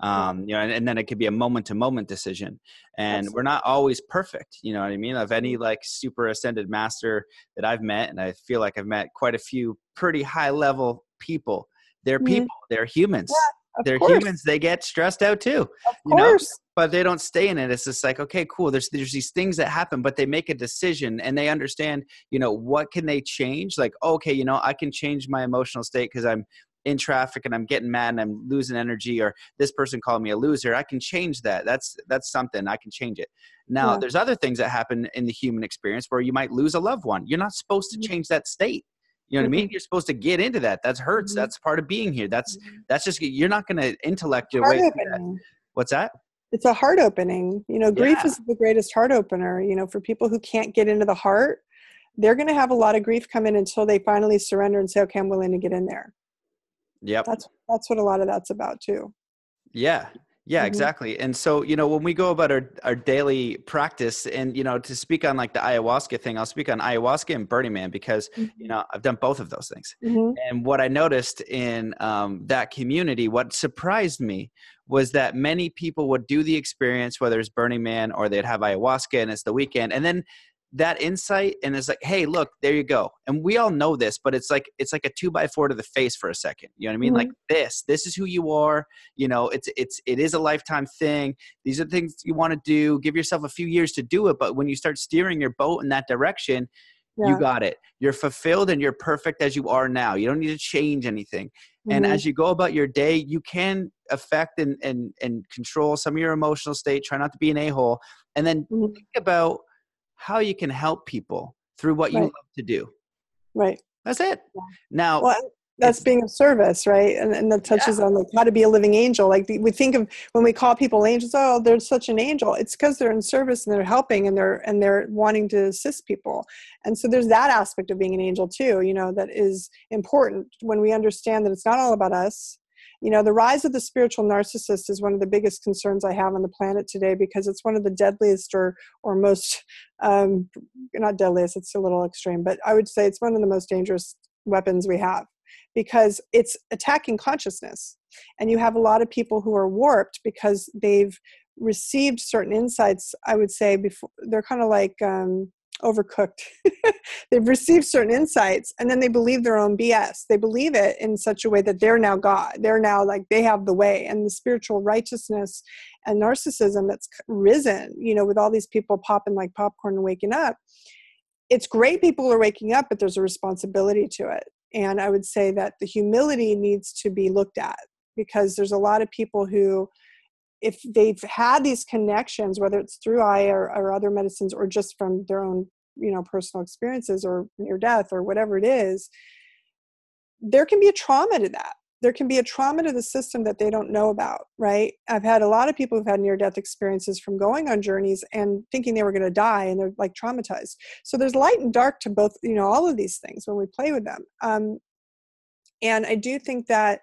A: um, you know, and, and, then it could be a moment to moment decision. And Absolutely. we're not always perfect, you know what I mean? Of any like super ascended master that I've met, and I feel like I've met quite a few pretty high level people. They're mm-hmm. people, they're humans. Yeah, they're course. humans. They get stressed out too.
B: Of you course. Know?
A: But they don't stay in it. It's just like, okay, cool. There's there's these things that happen, but they make a decision and they understand, you know, what can they change? Like, okay, you know, I can change my emotional state because I'm in traffic and I'm getting mad and I'm losing energy or this person called me a loser, I can change that. That's that's something I can change it. Now, yeah. there's other things that happen in the human experience where you might lose a loved one. You're not supposed to mm-hmm. change that state. You know what mm-hmm. I mean? You're supposed to get into that. That hurts. Mm-hmm. That's part of being here. That's mm-hmm. that's just you're not going to intellect your way. What's that?
B: It's a heart opening. You know, grief yeah. is the greatest heart opener. You know, for people who can't get into the heart, they're going to have a lot of grief come in until they finally surrender and say, "Okay, I'm willing to get in there."
A: Yep.
B: That's that's what a lot of that's about too.
A: Yeah. Yeah, mm-hmm. exactly. And so, you know, when we go about our, our daily practice and, you know, to speak on like the ayahuasca thing, I'll speak on ayahuasca and Burning Man because, mm-hmm. you know, I've done both of those things. Mm-hmm. And what I noticed in um, that community, what surprised me was that many people would do the experience, whether it's Burning Man or they'd have ayahuasca and it's the weekend. And then that insight and it's like hey look there you go and we all know this but it's like it's like a two by four to the face for a second you know what i mean mm-hmm. like this this is who you are you know it's it's it is a lifetime thing these are the things you want to do give yourself a few years to do it but when you start steering your boat in that direction yeah. you got it you're fulfilled and you're perfect as you are now you don't need to change anything mm-hmm. and as you go about your day you can affect and and and control some of your emotional state try not to be an a-hole and then mm-hmm. think about how you can help people through what you right. love to do.
B: Right.
A: That's it. Yeah. Now,
B: well, that's being of service, right? And, and that touches yeah. on like how to be a living angel. Like the, we think of when we call people angels, oh, they're such an angel. It's because they're in service and they're helping and they're and they're wanting to assist people. And so there's that aspect of being an angel too. You know that is important when we understand that it's not all about us you know the rise of the spiritual narcissist is one of the biggest concerns i have on the planet today because it's one of the deadliest or or most um, not deadliest it's a little extreme but i would say it's one of the most dangerous weapons we have because it's attacking consciousness and you have a lot of people who are warped because they've received certain insights i would say before they're kind of like um, overcooked. They've received certain insights and then they believe their own BS. They believe it in such a way that they're now God. They're now like they have the way. And the spiritual righteousness and narcissism that's risen, you know, with all these people popping like popcorn and waking up. It's great people are waking up, but there's a responsibility to it. And i would say that the humility needs to be looked at because there's a lot of people who if they've had these connections whether it's through aya or, or other medicines or just from their own you know personal experiences or near death or whatever it is there can be a trauma to that there can be a trauma to the system that they don't know about right? I've had a lot of people who've had near death experiences from going on journeys and thinking they were going to die and they're like traumatized. So there's light and dark to both you know all of these things when we play with them. Um, and i do think that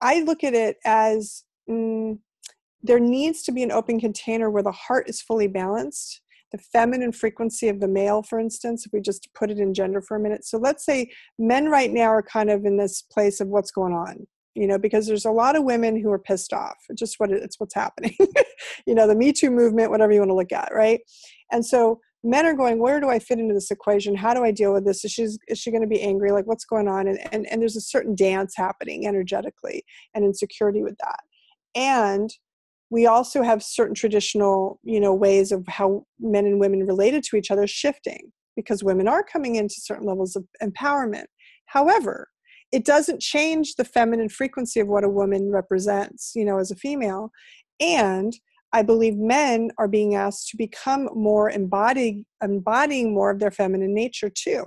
B: i look at it as mm, there needs to be an open container where the heart is fully balanced the feminine frequency of the male, for instance, if we just put it in gender for a minute. So let's say men right now are kind of in this place of what's going on, you know, because there's a lot of women who are pissed off. It's just what it, it's what's happening. you know, the Me Too movement, whatever you want to look at, right? And so men are going, where do I fit into this equation? How do I deal with this? Is she is she going to be angry? Like what's going on? And, and and there's a certain dance happening energetically and insecurity with that. And we also have certain traditional you know ways of how men and women related to each other shifting because women are coming into certain levels of empowerment. However it doesn't change the feminine frequency of what a woman represents you know as a female. And i believe men are being asked to become more embodied embodying more of their feminine nature too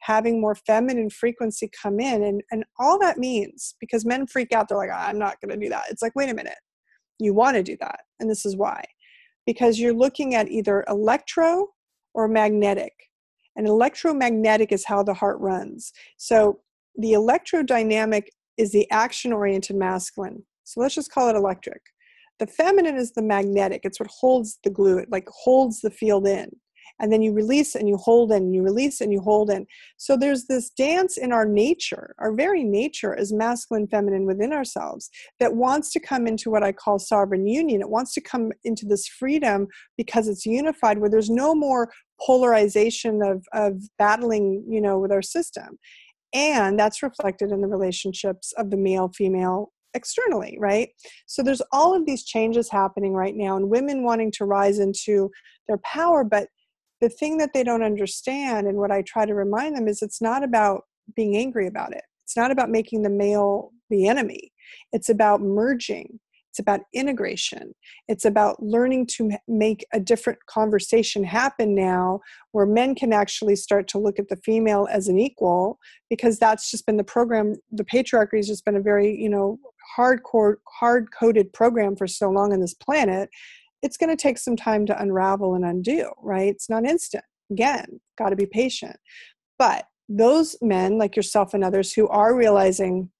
B: having more feminine frequency come in. And and all that means because men freak out they're like ah, i'm not going to do that. It's like wait a minute you want to do that. And this is why. Because you're looking at either electro or magnetic. And electromagnetic is how the heart runs. So the electrodynamic is the action oriented masculine. So let's just call it electric. The feminine is the magnetic. It's what holds the glue, it like holds the field in and then you release and you hold in, you release and you hold in. So there's this dance in our nature, our very nature as masculine, feminine within ourselves that wants to come into what I call sovereign union. It wants to come into this freedom because it's unified where there's no more polarization of, of battling, you know, with our system. And that's reflected in the relationships of the male female externally, right? So there's all of these changes happening right now, and women wanting to rise into their power, but the thing that they don't understand and what i try to remind them is it's not about being angry about it. It's not about making the male the enemy. It's about merging. It's about integration. It's about learning to make a different conversation happen now where men can actually start to look at the female as an equal because that's just been the program the patriarchy has just been a very you know hardcore hard coded program for so long on this planet it's going to take some time to unravel and undo, right? It's not instant. Again, got to be patient. But those men, like yourself and others, who are realizing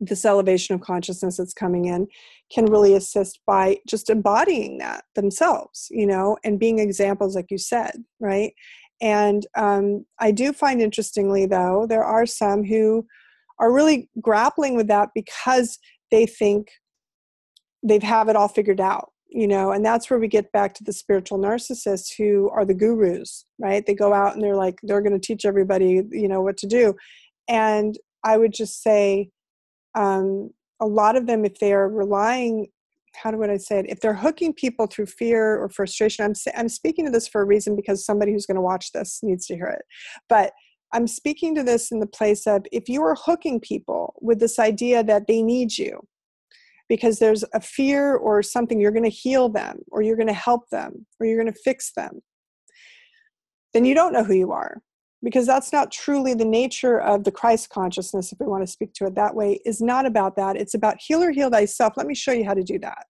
B: this elevation of consciousness that's coming in can really assist by just embodying that themselves you know and being examples like you said right and um, i do find interestingly though there are some who are really grappling with that because they think they've have it all figured out you know and that's where we get back to the spiritual narcissists who are the gurus right they go out and they're like they're going to teach everybody you know what to do and i would just say um, a lot of them if they are relying how do I say it? If they're hooking people through fear or frustration, I'm I'm speaking to this for a reason because somebody who's going to watch this needs to hear it. But I'm speaking to this in the place of if you are hooking people with this idea that they need you, because there's a fear or something you're going to heal them or you're going to help them or you're going to fix them then you don't know who you are because that's not truly the nature of the christ consciousness if we want to speak to it that way is not about that. It's about heal or heal thyself. Let me show you how to do that.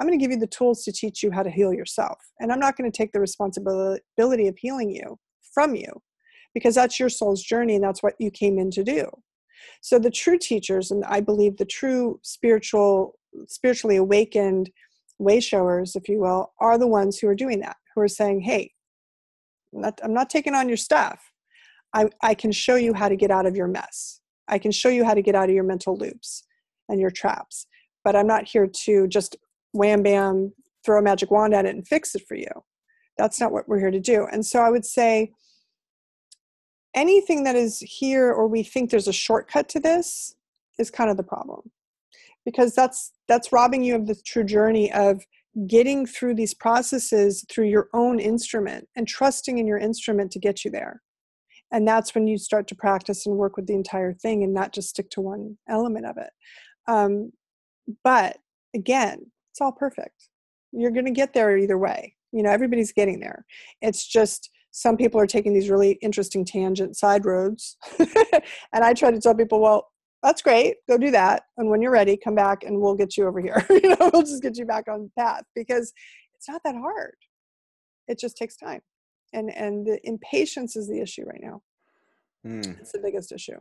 B: I'm going to give you the tools to teach you how to heal yourself and i'm not going to take the responsibility of healing you from you because that's your soul's journey and that's what you came in to do. So the true teachers, and I believe the true spiritual, spiritually awakened way showers, if you will, are the ones who are doing that, who are saying, hey, I'm not, I'm not taking on your stuff. I, I can show you how to get out of your mess. I can show you how to get out of your mental loops and your traps. But I'm not here to just wham bam, throw a magic wand at it and fix it for you. That's not what we're here to do. And so I would say, anything that is here or we think there's a shortcut to this is kind of the problem because that's that's robbing you of the true journey of getting through these processes through your own instrument and trusting in your instrument to get you there. And that's when you start to practice and work with the entire thing and not just stick to one element of it. Um, but again it's all perfect. You're going to get there either way. You know everybody's getting there. It's just some people are taking these really interesting tangent side roads. And i try to tell people well that's great go do that and when you're ready come back and we'll get you over here. You know we'll just get you back on the path because it's not that hard. It just takes time and and the impatience is the issue right now. Mm. it's the biggest issue.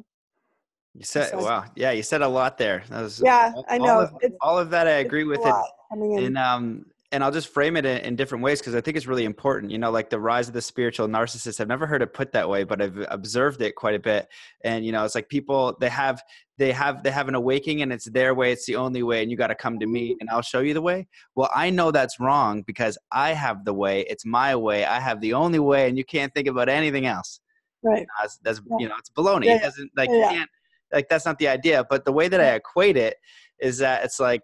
A: You said wow yeah you said a lot there.
B: That was yeah all, i know.
A: all of, all of that i agree with it. and um and I'll just frame it in, in different ways because I think it's really important. You know, like the rise of the spiritual narcissist. I've never heard it put that way, but I've observed it quite a bit. And you know, it's like people they have they have they have an awakening and it's their way. It's the only way, and you got to come to me and I'll show you the way. Well, I know that's wrong because I have the way. It's my way. I have the only way, and you can't think about anything else.
B: Right.
A: You know, that's, that's yeah. you know, it's baloney. Yeah. It doesn't like yeah. you can't like that's not the idea. But the way that I equate it is that it's like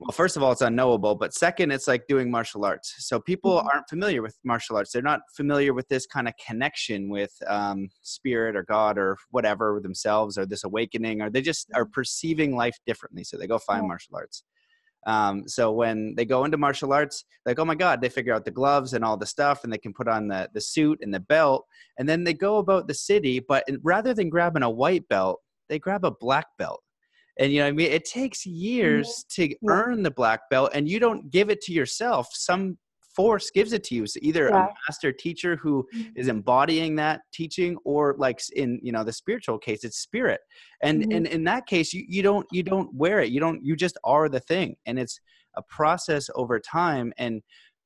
A: well first of all it's unknowable but second it's like doing martial arts. So people mm-hmm. aren't familiar with martial arts. They're not familiar with this kind of connection with um, spirit or god or whatever themselves or this awakening or they just are mm-hmm. perceiving life differently so they go find martial arts. Um, so when they go into martial arts like oh my god they figure out the gloves and all the stuff and they can put on the, the suit and the belt and then they go about the city but rather than grabbing a white belt they grab a black belt and you know i mean it takes mm-hmm. years to earn the black belt and you don't give it to yourself some force gives it to you so either yeah. a master teacher who mm-hmm. is embodying that teaching or like in you know the spiritual case it's spirit and mm-hmm. and in that case you, you don't you don't wear it you don't you just are the thing and it's a process over time and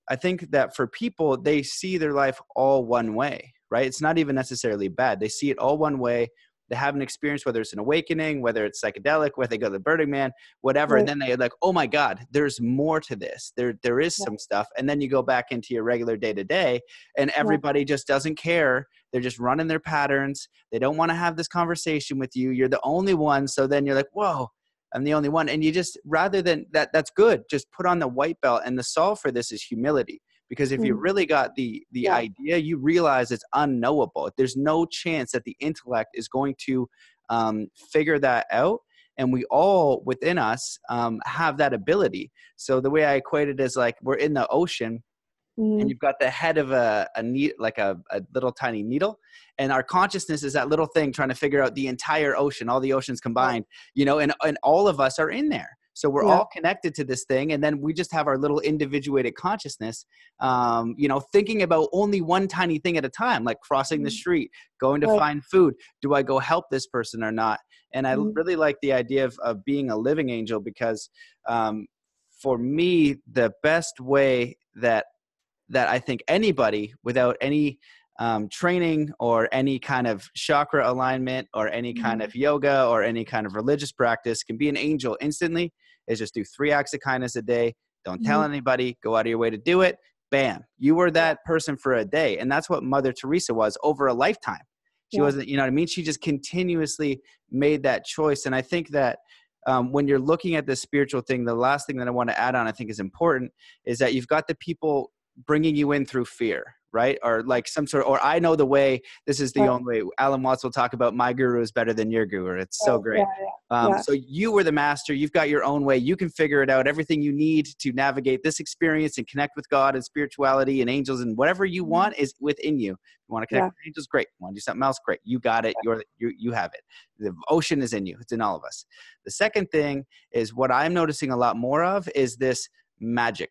A: i think that for people they see their life all one way right it's not even necessarily bad they see it all one way they have an experience, whether it's an awakening, whether it's psychedelic, whether they go to the Burning Man, whatever, right. and then they're like, oh my God, there's more to this. There there is yeah. some stuff. And then you go back into your regular day to day and everybody yeah. just doesn't care. They're just running their patterns. They don't want to have this conversation with you. You're the only one. So then you're like, whoa, I'm the only one. And you just rather than that, that's good. Just put on the white belt. And the solve for this is humility because if mm. you really got the the yeah. idea you realize it's unknowable there's no chance that the intellect is going to um, figure that out and we all within us um, have that ability so the way i equate it is like we're in the ocean mm. and you've got the head of a, a neat like a, a little tiny needle and our consciousness is that little thing trying to figure out the entire ocean all the oceans combined you know and, and all of us are in there so we're yeah. all connected to this thing, and then we just have our little individuated consciousness. Um, you know, thinking about only one tiny thing at a time, like crossing the mm-hmm. street, going to right. find food. Do I go help this person or not? And I mm-hmm. really like the idea of, of being a living angel because um, for me, the best way that that I think anybody without any um, training or any kind of chakra alignment or any kind mm-hmm. of yoga or any kind of religious practice can be an angel instantly is just do three acts of kindness a day. Don't tell mm-hmm. anybody. Go out of your way to do it. Bam. You were that person for a day. And that's what Mother Teresa was over a lifetime. She yeah. wasn't, you know what I mean? She just continuously made that choice. And I think that um, when you're looking at this spiritual thing, the last thing that I want to add on, I think is important, is that you've got the people bringing you in through fear right? Or like some sort or I know the way, this is the only way. Alan Watts will talk about my guru is better than your guru. It's so great. Yeah, yeah, um, yeah. So you were the master. You've got your own way. You can figure it out. Everything you need to navigate this experience and connect with God and spirituality and angels and whatever you mm-hmm. want is within you. You want to connect with angels? Great. You want to do something else? Great. You got it. You're, you, you have it. The ocean is in you. It's in all of us. The second thing is what I'm noticing a lot more of is this magic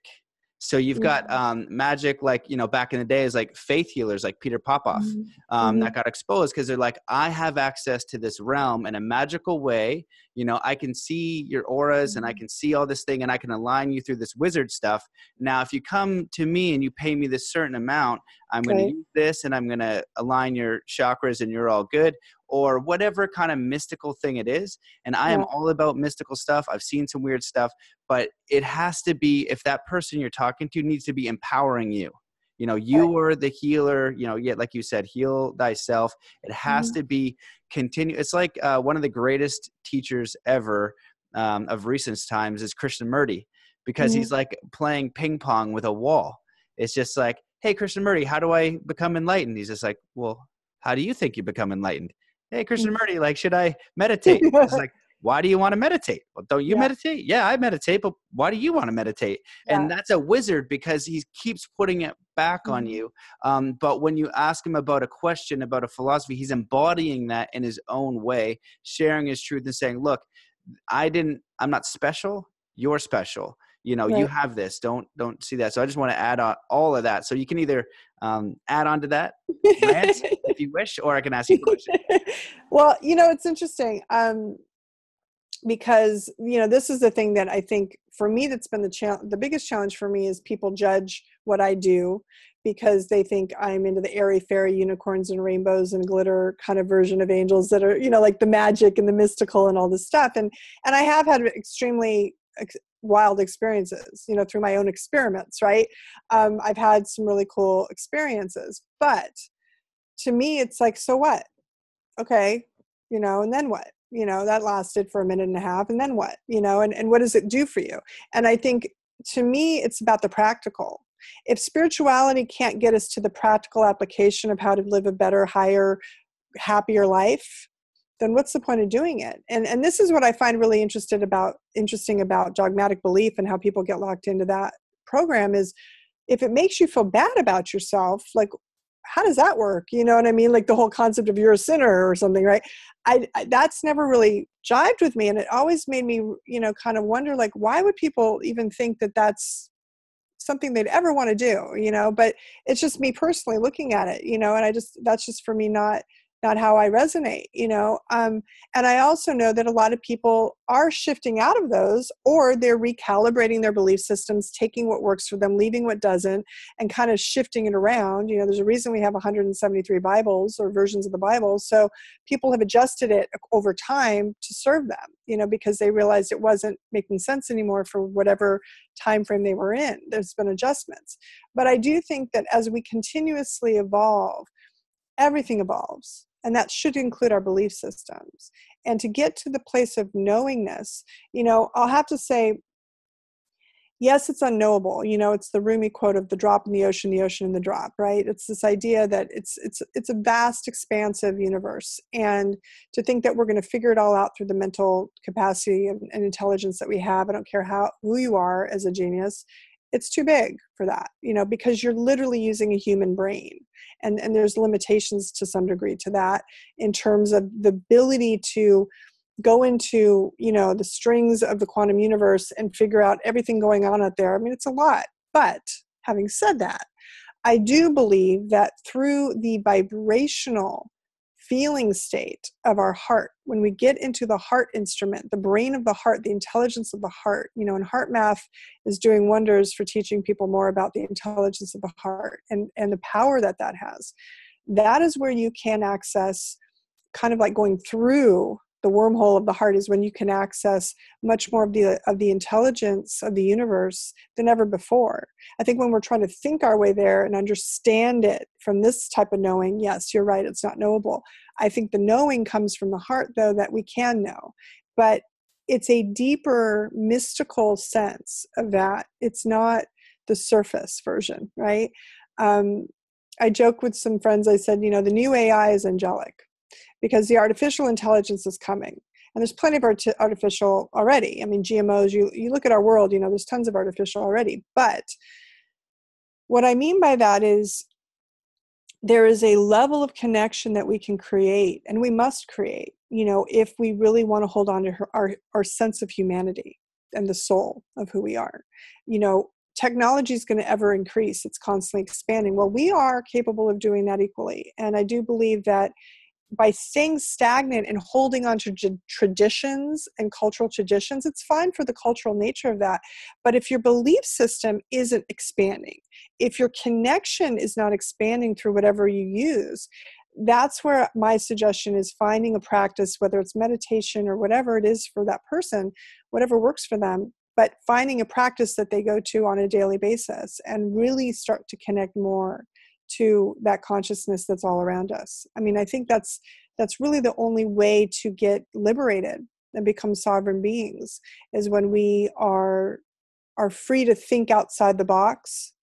A: so you've got um, magic, like you know, back in the days, like faith healers, like Peter Popoff, mm-hmm. um, mm-hmm. that got exposed because they're like, I have access to this realm in a magical way. You know, I can see your auras and I mm-hmm. can see all this thing, and I can align you through this wizard stuff. Now, if you come to me and you pay me this certain amount, I'm going to use this, and I'm going to align your chakras, and you're all good or whatever kind of mystical thing it is. And I am all about mystical stuff. I've seen some weird stuff, but it has to be if that person you're talking to needs to be empowering you. You know, you are the healer, you know, yet like you said, heal thyself. It has mm-hmm. to be continue. It's like uh, one of the greatest teachers ever um, of recent times is Krishnamurti because mm-hmm. he's like playing ping pong with a wall. It's just like, hey, Krishnamurti, how do I become enlightened? He's just like, well, how do you think you become enlightened? Hey, Christian mm. Murdy, like, should I meditate? it's like, why do you want to meditate? Well, don't you yeah. meditate? Yeah, I meditate, but why do you want to meditate? Yeah. And that's a wizard because he keeps putting it back mm-hmm. on you. Um, but when you ask him about a question, about a philosophy, he's embodying that in his own way, sharing his truth and saying, look, I didn't, I'm not special. You're special. You know, right. you have this. Don't don't see that. So I just want to add on all of that. So you can either um, add on to that if you wish, or I can ask you a question.
B: well, you know, it's interesting. Um, because you know this is the thing that i think for me that's been the challenge the biggest challenge for me is people judge what i do because they think i'm into the airy fairy unicorns and rainbows and glitter kind of version of angels that are you know like the magic and the mystical and all this stuff. And and i have had extremely wild experiences you know through my own experiments right? Um, i've had some really cool experiences but to me it's like so what? Okay you know and then what you know that lasted for a minute and a half and then what you know and, and what does it do for you? And i think to me it's about the practical. If spirituality can't get us to the practical application of how to live a better higher happier life then what's the point of doing it? And and this is what i find really interested about interesting about dogmatic belief and how people get locked into that program is if it makes you feel bad about yourself like how does that work? You know what i mean? Like the whole concept of you're a sinner or something right? I, I, that's never really jived with me and it always made me you know kind of wonder like why would people even think that that's something they'd ever want to do you know? But it's just me personally looking at it you know and i just that's just for me not not how I resonate, you know. Um, and I also know that a lot of people are shifting out of those, or they're recalibrating their belief systems, taking what works for them, leaving what doesn't, and kind of shifting it around. You know, there's a reason we have 173 Bibles or versions of the Bible. So people have adjusted it over time to serve them, you know, because they realized it wasn't making sense anymore for whatever time frame they were in. There's been adjustments. But I do think that as we continuously evolve, everything evolves and that should include our belief systems. And to get to the place of knowingness you know i'll have to say yes it's unknowable you know it's the rumi quote of the drop in the ocean the ocean in the drop right? It's this idea that it's it's it's a vast expansive universe. And to think that we're going to figure it all out through the mental capacity and, and intelligence that we have i don't care how who you are as a genius it's too big for that you know because you're literally using a human brain and and there's limitations to some degree to that in terms of the ability to go into you know the strings of the quantum universe and figure out everything going on out there. I mean it's a lot but having said that i do believe that through the vibrational feeling state of our heart. When we get into the heart instrument the brain of the heart the intelligence of the heart you know and HeartMath is doing wonders for teaching people more about the intelligence of the heart and and the power that that has. That is where you can access kind of like going through the wormhole of the heart is when you can access much more of the of the intelligence of the universe than ever before. I think when we're trying to think our way there and understand it from this type of knowing yes you're right it's not knowable. I think the knowing comes from the heart though that we can know. But it's a deeper mystical sense of that. It's not the surface version right? Um, i joke with some friends i said you know the new ai is angelic because the artificial intelligence is coming. And there's plenty of art- artificial already. I mean gmos you, you look at our world you know there's tons of artificial already. But what i mean by that is there is a level of connection that we can create and we must create you know if we really want to hold on to her, our, our sense of humanity and the soul of who we are. You know technology is going to ever increase. It's constantly expanding. Well we are capable of doing that equally. And i do believe that by staying stagnant and holding on to traditions and cultural traditions, it's fine for the cultural nature of that. But if your belief system isn't expanding, if your connection is not expanding through whatever you use, that's where my suggestion is finding a practice, whether it's meditation or whatever it is for that person, whatever works for them, but finding a practice that they go to on a daily basis and really start to connect more to that consciousness that's all around us i mean i think that's that's really the only way to get liberated and become sovereign beings is when we are are free to think outside the box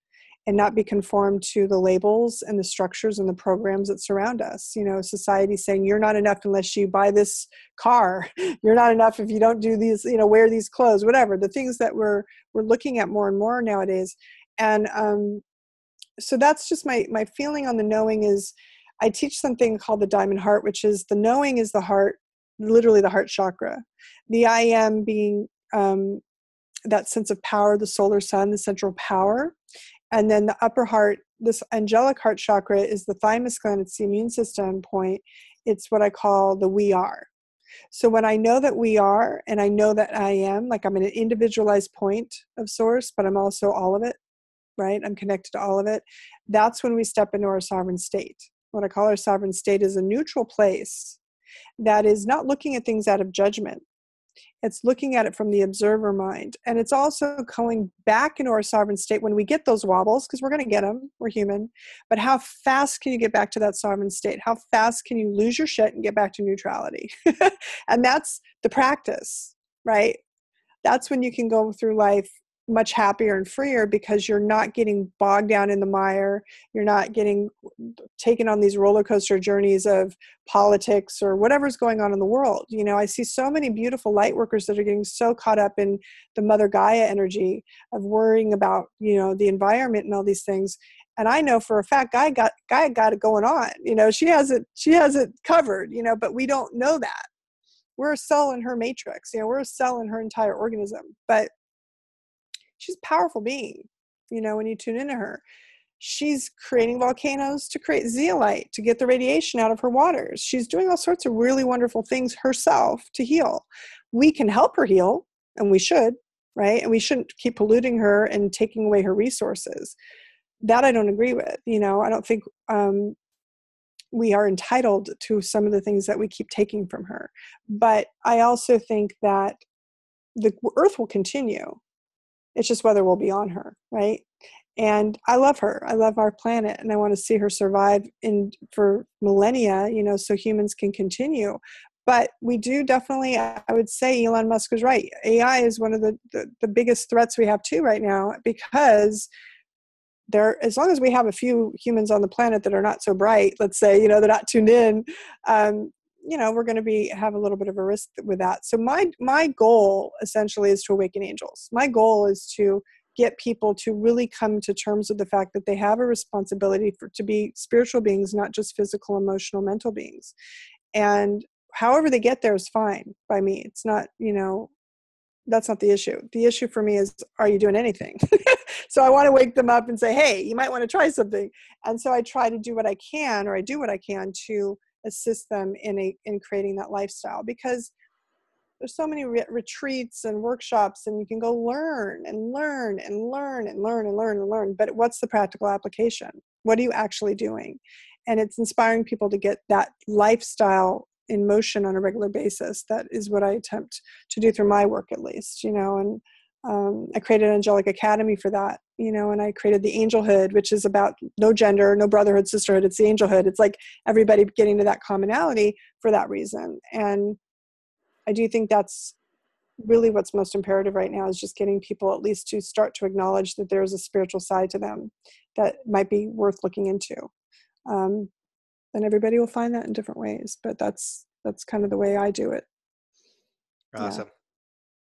B: and not be conformed to the labels and the structures and the programs that surround us. You know, society saying you're not enough unless you buy this car. You're not enough if you don't do these, you know, wear these clothes, whatever. The things that we're we're looking at more and more nowadays. And um, so that's just my my feeling on the knowing is I teach something called the diamond heart, which is the knowing is the heart, literally the heart chakra. The I am being um, that sense of power, the solar sun, the central power. And then the upper heart, this angelic heart chakra is the thymus gland, it's the immune system point. It's what I call the we are. So when I know that we are, and I know that I am, like I'm an individualized point of source, but I'm also all of it, right? I'm connected to all of it. That's when we step into our sovereign state. What I call our sovereign state is a neutral place that is not looking at things out of judgment, it's looking at it from the observer mind. And it's also going back into our sovereign state when we get those wobbles, because we're going to get them, we're human. But how fast can you get back to that sovereign state? How fast can you lose your shit and get back to neutrality? and that's the practice, right? That's when you can go through life much happier and freer because you're not getting bogged down in the mire you're not getting taken on these roller coaster journeys of politics or whatever's going on in the world you know? I see so many beautiful light workers that are getting so caught up in the mother gaia energy of worrying about you know the environment and all these things and i know for a fact gaia got gaia got it going on you know? She has it she has it covered you know? But we don't know that. We're a cell in her matrix you know? We're a cell in her entire organism but she's a powerful being you know when you tune into her. She's creating volcanoes to create zeolite to get the radiation out of her waters. She's doing all sorts of really wonderful things herself to heal. We can help her heal and we should right? And we shouldn't keep polluting her and taking away her resources. That i don't agree with you know? I don't think um, we are entitled to some of the things that we keep taking from her. But i also think that the earth will continue it's just whether we'll be on her, right? And I love her. I love our planet, and I want to see her survive in for millennia. You know, so humans can continue. But we do definitely, I would say, Elon Musk was right. AI is one of the, the, the biggest threats we have too right now because there as long as we have a few humans on the planet that are not so bright let's say you know they're not tuned in um, you know we're going to be have a little bit of a risk with that. So my my goal essentially is to awaken angels. My goal is to get people to really come to terms with the fact that they have a responsibility for to be spiritual beings not just physical emotional mental beings. And however they get there is fine by me. It's not you know that's not the issue. The issue for me is are you doing anything? So i want to wake them up and say hey you might want to try something. And so i try to do what i can or i do what i can to assist them in a in creating that lifestyle because there's so many re- retreats and workshops and you can go learn and learn and learn and learn and learn and learn but what's the practical application? What are you actually doing? And it's inspiring people to get that lifestyle in motion on a regular basis. That is what i attempt to do through my work at least you know and um, I created Angelic Academy for that, you know, and I created the Angelhood, which is about no gender, no brotherhood, sisterhood. It's the Angelhood. It's like everybody getting to that commonality for that reason. And I do think that's really what's most imperative right now is just getting people at least to start to acknowledge that there's a spiritual side to them that might be worth looking into. Um, and everybody will find that in different ways, but that's that's kind of the way I do it.
A: Awesome. Yeah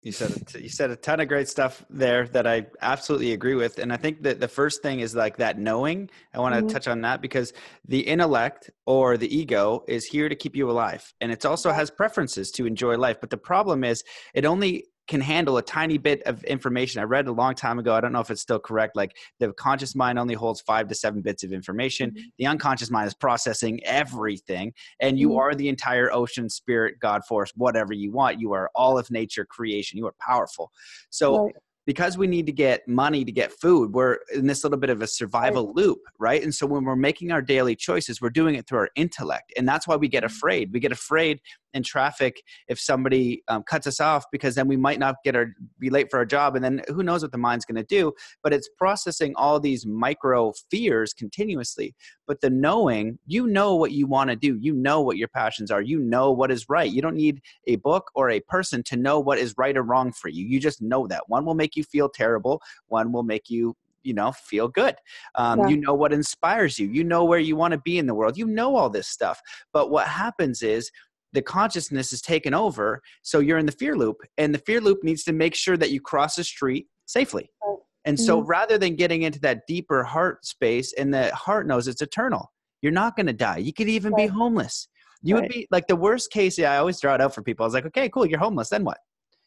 A: you said you said a ton of great stuff there that I absolutely agree with, and I think that the first thing is like that knowing. I want to mm-hmm. touch on that because the intellect or the ego is here to keep you alive, and it also has preferences to enjoy life. But the problem is, it only can handle a tiny bit of information. I read a long time ago, I don't know if it's still correct, like the conscious mind only holds five to seven bits of information. Mm-hmm. The unconscious mind is processing everything, and you mm-hmm. are the entire ocean, spirit, God force, whatever you want. You are all of nature creation. You are powerful. So, right because we need to get money to get food, we're in this little bit of a survival loop, right? And so when we're making our daily choices, we're doing it through our intellect. And that's why we get mm-hmm. afraid. We get afraid in traffic if somebody um, cuts us off because then we might not get our be late for our job and then who knows what the mind's going to do but it's processing all these micro fears continuously but the knowing you know what you want to do you know what your passions are you know what is right you don't need a book or a person to know what is right or wrong for you you just know that one will make you feel terrible one will make you you know feel good. Um,
B: Yeah.
A: you know what inspires you. You know where you want to be in the world. You know all this stuff. But what happens is the consciousness is taken over so you're in the fear loop and the fear loop needs to make sure that you cross the street safely.
B: Right.
A: and so rather than getting into that deeper heart space and the heart knows it's eternal you're not going to die. You could even be homeless. You would be like the worst case yeah i always draw it out for people. I was like okay cool you're homeless then what?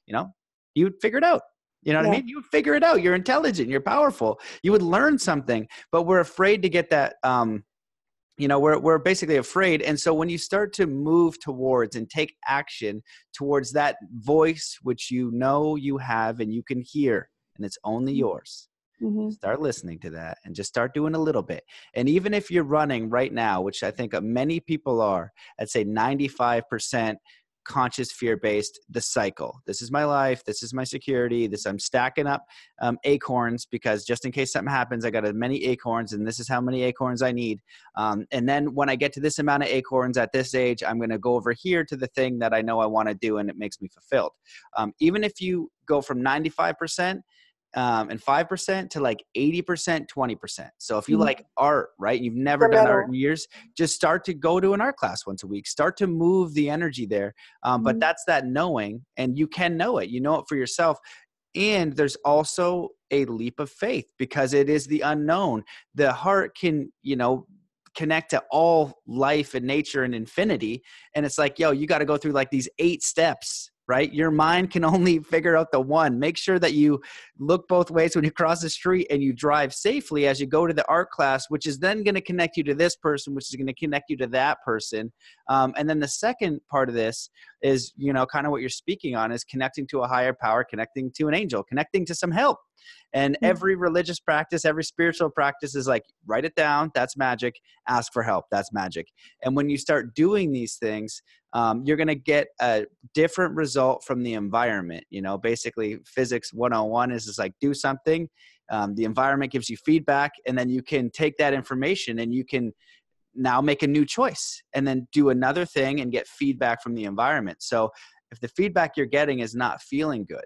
A: You know? You would figure it out you know what i mean? You would figure it out. You're intelligent. You're powerful. You would learn something but we're afraid to get that um you know we're we're basically afraid. And so when you start to move towards and take action towards that voice which you know you have and you can hear and it's only
B: Mhm.
A: yours
B: hmm
A: start listening to that and just start doing a little bit. And even if you're running right now which i think uh, many people are i'd say 95% conscious fear based the cycle. This is my life this is my security this i'm stacking up um, acorns because just in case something happens i got as many acorns and this is how many acorns i need. Um, and then when i get to this amount of acorns at this age i'm going to go over here to the thing that i know i want to do and it makes me fulfilled. Um, even if you go from 95% um, and 5% to like 80%, 20%. So if you
B: Mhm.
A: like art, right? You've never done art in years, just start to go to an art class once a week. Start to move the energy there. Um, But
B: Mhm.
A: that's that knowing, and you can know it. You know it for yourself. And there's also a leap of faith because it is the unknown. The heart can, you know, connect to all life and nature and infinity. And it's like, yo, you got to go through like these eight steps, right? Your mind can only figure out the one. Make sure that you look both ways when you cross the street and you drive safely as you go to the art class, which is then going to connect you to this person, which is going to connect you to that person. Um, and then the second part of this is, you know, kind of what you're speaking on is connecting to a higher power, connecting to an angel, connecting to some help. And
B: Mhm.
A: every religious practice, every spiritual practice is like, write it down, that's magic. Ask for help, that's magic. And when you start doing these things, um, you're going to get a different result from the environment. You know, basically, physics 101 is just like do something. Um, the environment gives you feedback, and then you can take that information and you can now make a new choice and then do another thing and get feedback from the environment. So if the feedback you're getting is not feeling good,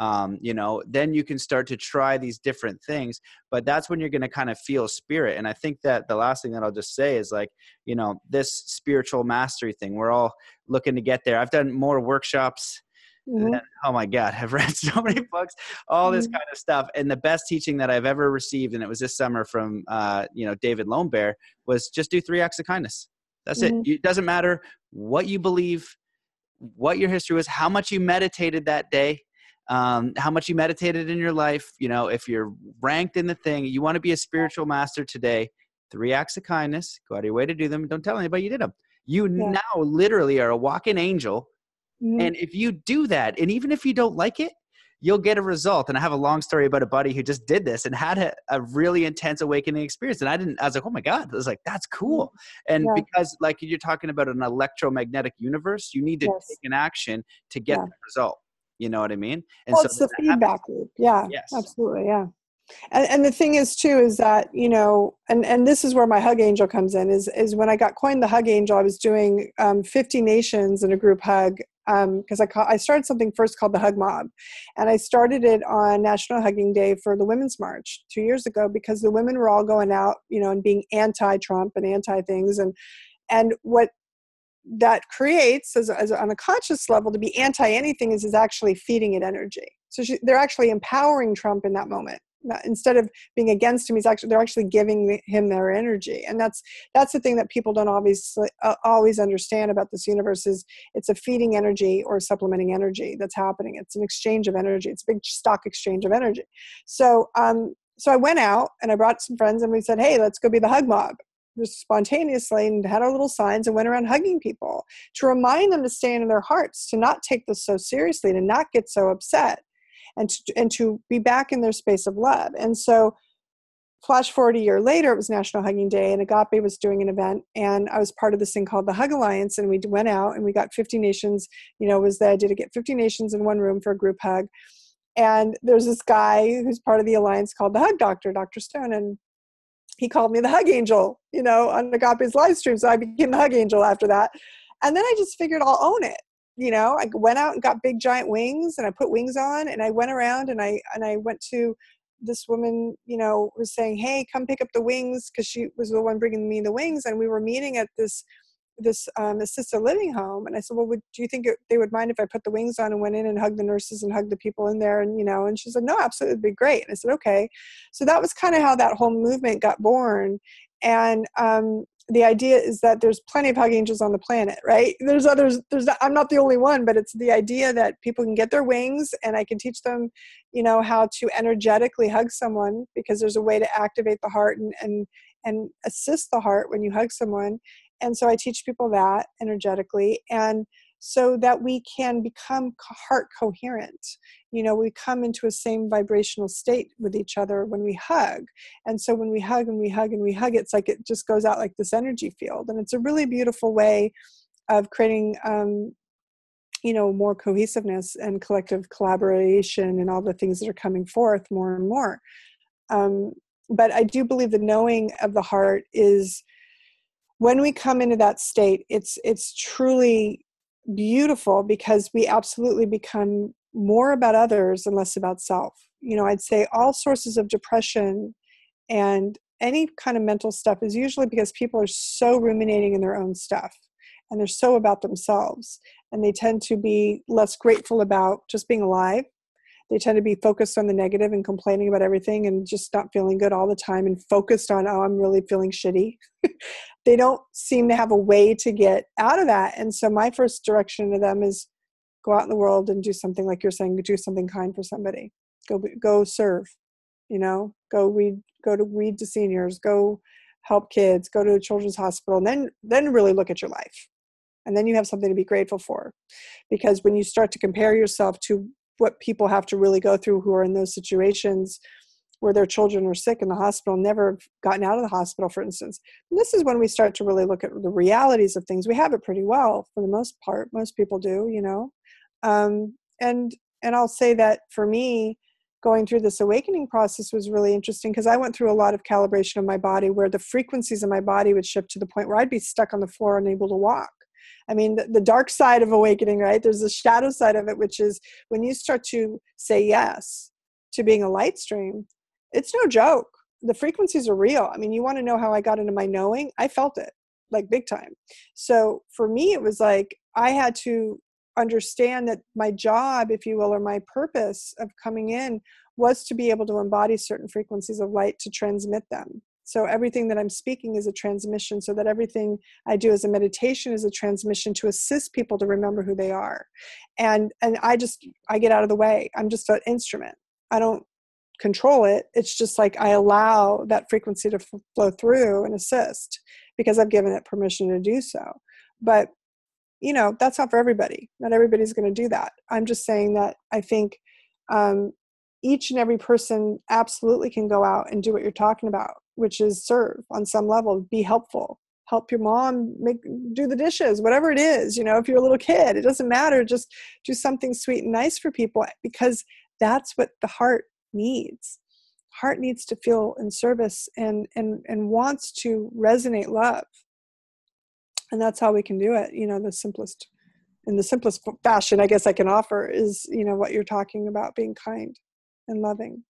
A: um, you know, then you can start to try these different things. But that's when you're going to kind of feel spirit. And I think that the last thing that I'll just say is like, you know, this spiritual mastery thing, we're all looking to get there. I've done more workshops
B: Mhm.
A: and, oh my god i've read so many books all this
B: Mhm.
A: kind of stuff and the best teaching that i've ever received and it was this summer from uh, you know david lone bear was just do three acts of kindness that's
B: Mhm.
A: it it doesn't matter what you believe what your history was how much you meditated that day um, how much you meditated in your life you know if you're ranked in the thing you want to be a spiritual master today three acts of kindness go out of your way to do them don't tell anybody you did them you
B: Yeah.
A: now literally are a walking angel
B: Mhm.
A: and if you do that, and even if you don't like it, you'll get a result. And I have a long story about a buddy who just did this and had a, a really intense awakening experience. And I didn't, I was like, oh my God, I was like, that's cool. And
B: Yeah.
A: because, like, you're talking about an electromagnetic universe, you need to
B: Yes.
A: take an action to get
B: Yeah.
A: the result. You know what I mean? And
B: well, it's the
A: that happens.
B: feedback loop. Yeah,
A: Yes.
B: absolutely. Yeah. And, and the thing is too is that you know and and this is where my hug angel comes in is is when i got coined the hug angel i was doing um, 50 nations in a group hug because I, ca- I started something first called the hug mob and i started it on national hugging day for the women's march two years ago because the women were all going out you know and being anti-trump and anti things and and what that creates as, as on a conscious level to be anti anything is is actually feeding it energy. So she, they're actually empowering trump in that moment. Instead of being against him he's actually they're actually giving him their energy. And that's that's the thing that people don't always uh, always understand about this universe is it's a feeding energy or supplementing energy that's happening. It's an exchange of energy. It's a big stock exchange of energy. So um so i went out and i brought some friends and we said hey let's go be the hug mob spontaneously and had our little signs and went around hugging people to remind them to stay in their hearts to not take this so seriously to not get so upset and to, and to be back in their space of love. And so flash forward a year later it was national hugging day and agape was doing an event and i was part of this thing called the hug alliance and we went out and we got 50 nations you know was the idea to get 50 nations in one room for a group hug. And there's this guy who's part of the alliance called the hug doctor dr stone and he called me the hug angel you know on agape's live stream so i became the hug angel after that. And then i just figured i'll own it you know? I went out and got big giant wings and i put wings on and i went around and i and i went to this woman, you know, was saying, "Hey, come pick up the wings," because she was the one bringing me the wings, and we were meeting at this this um, assisted living home and i said well would, do you think it, they would mind if i put the wings on and went in and hugged the nurses and hugged the people in there and you know? And she said no absolutely it'd be great. And i said okay. So that was kind of how that whole movement got born and um, the idea is that there's plenty of hug angels on the planet right? There's others there's i'm not the only one but it's the idea that people can get their wings and i can teach them you know how to energetically hug someone because there's a way to activate the heart and and and assist the heart when you hug someone and so i teach people that energetically and so that we can become heart coherent. You know we come into a same vibrational state with each other when we hug. And so when we hug and we hug and we hug it's like it just goes out like this energy field. And it's a really beautiful way of creating um, you know more cohesiveness and collective collaboration and all the things that are coming forth more and more. Um, but i do believe the knowing of the heart is when we come into that state it's it's truly beautiful because we absolutely become more about others and less about self. You know i'd say all sources of depression and any kind of mental stuff is usually because people are so ruminating in their own stuff and they're so about themselves and they tend to be less grateful about just being alive. They tend to be focused on the negative and complaining about everything and just not feeling good all the time and focused on oh i'm really feeling shitty they don't seem to have a way to get out of that. And so my first direction to them is go out in the world and do something like you're saying do something kind for somebody. Go go serve you know? Go read go to read to seniors go help kids go to a children's hospital and then then really look at your life. And then you have something to be grateful for. Because when you start to compare yourself to what people have to really go through who are in those situations where their children are sick in the hospital never gotten out of the hospital for instance. And this is when we start to really look at the realities of things. We have it pretty well for the most part. Most people do you know? Um, and and i'll say that for me going through this awakening process was really interesting because i went through a lot of calibration of my body where the frequencies of my body would shift to the point where i'd be stuck on the floor unable to walk. I mean, the, the, dark side of awakening, right? There's a shadow side of it, which is when you start to say yes to being a light stream, it's no joke. The frequencies are real. I mean, you want to know how I got into my knowing? I felt it like big time. So for me, it was like I had to understand that my job, if you will, or my purpose of coming in was to be able to embody certain frequencies of light to transmit them so everything that I'm speaking is a transmission, so that everything I do as a meditation is a transmission to assist people to remember who they are. And and I just I get out of the way. I'm just an instrument. I don't control it. It's just like I allow that frequency to f- flow through and assist because I've given it permission to do so. But you know that's not for everybody. Not everybody's going to do that. I'm just saying that I think um, each and every person absolutely can go out and do what you're talking about which is serve on some level be helpful help your mom make do the dishes whatever it is you know if you're a little kid it doesn't matter just do something sweet and nice for people because that's what the heart needs. Heart needs to feel in service and and and wants to resonate love. And that's how we can do it you know the simplest in the simplest fashion i guess i can offer is you know what you're talking about being kind and loving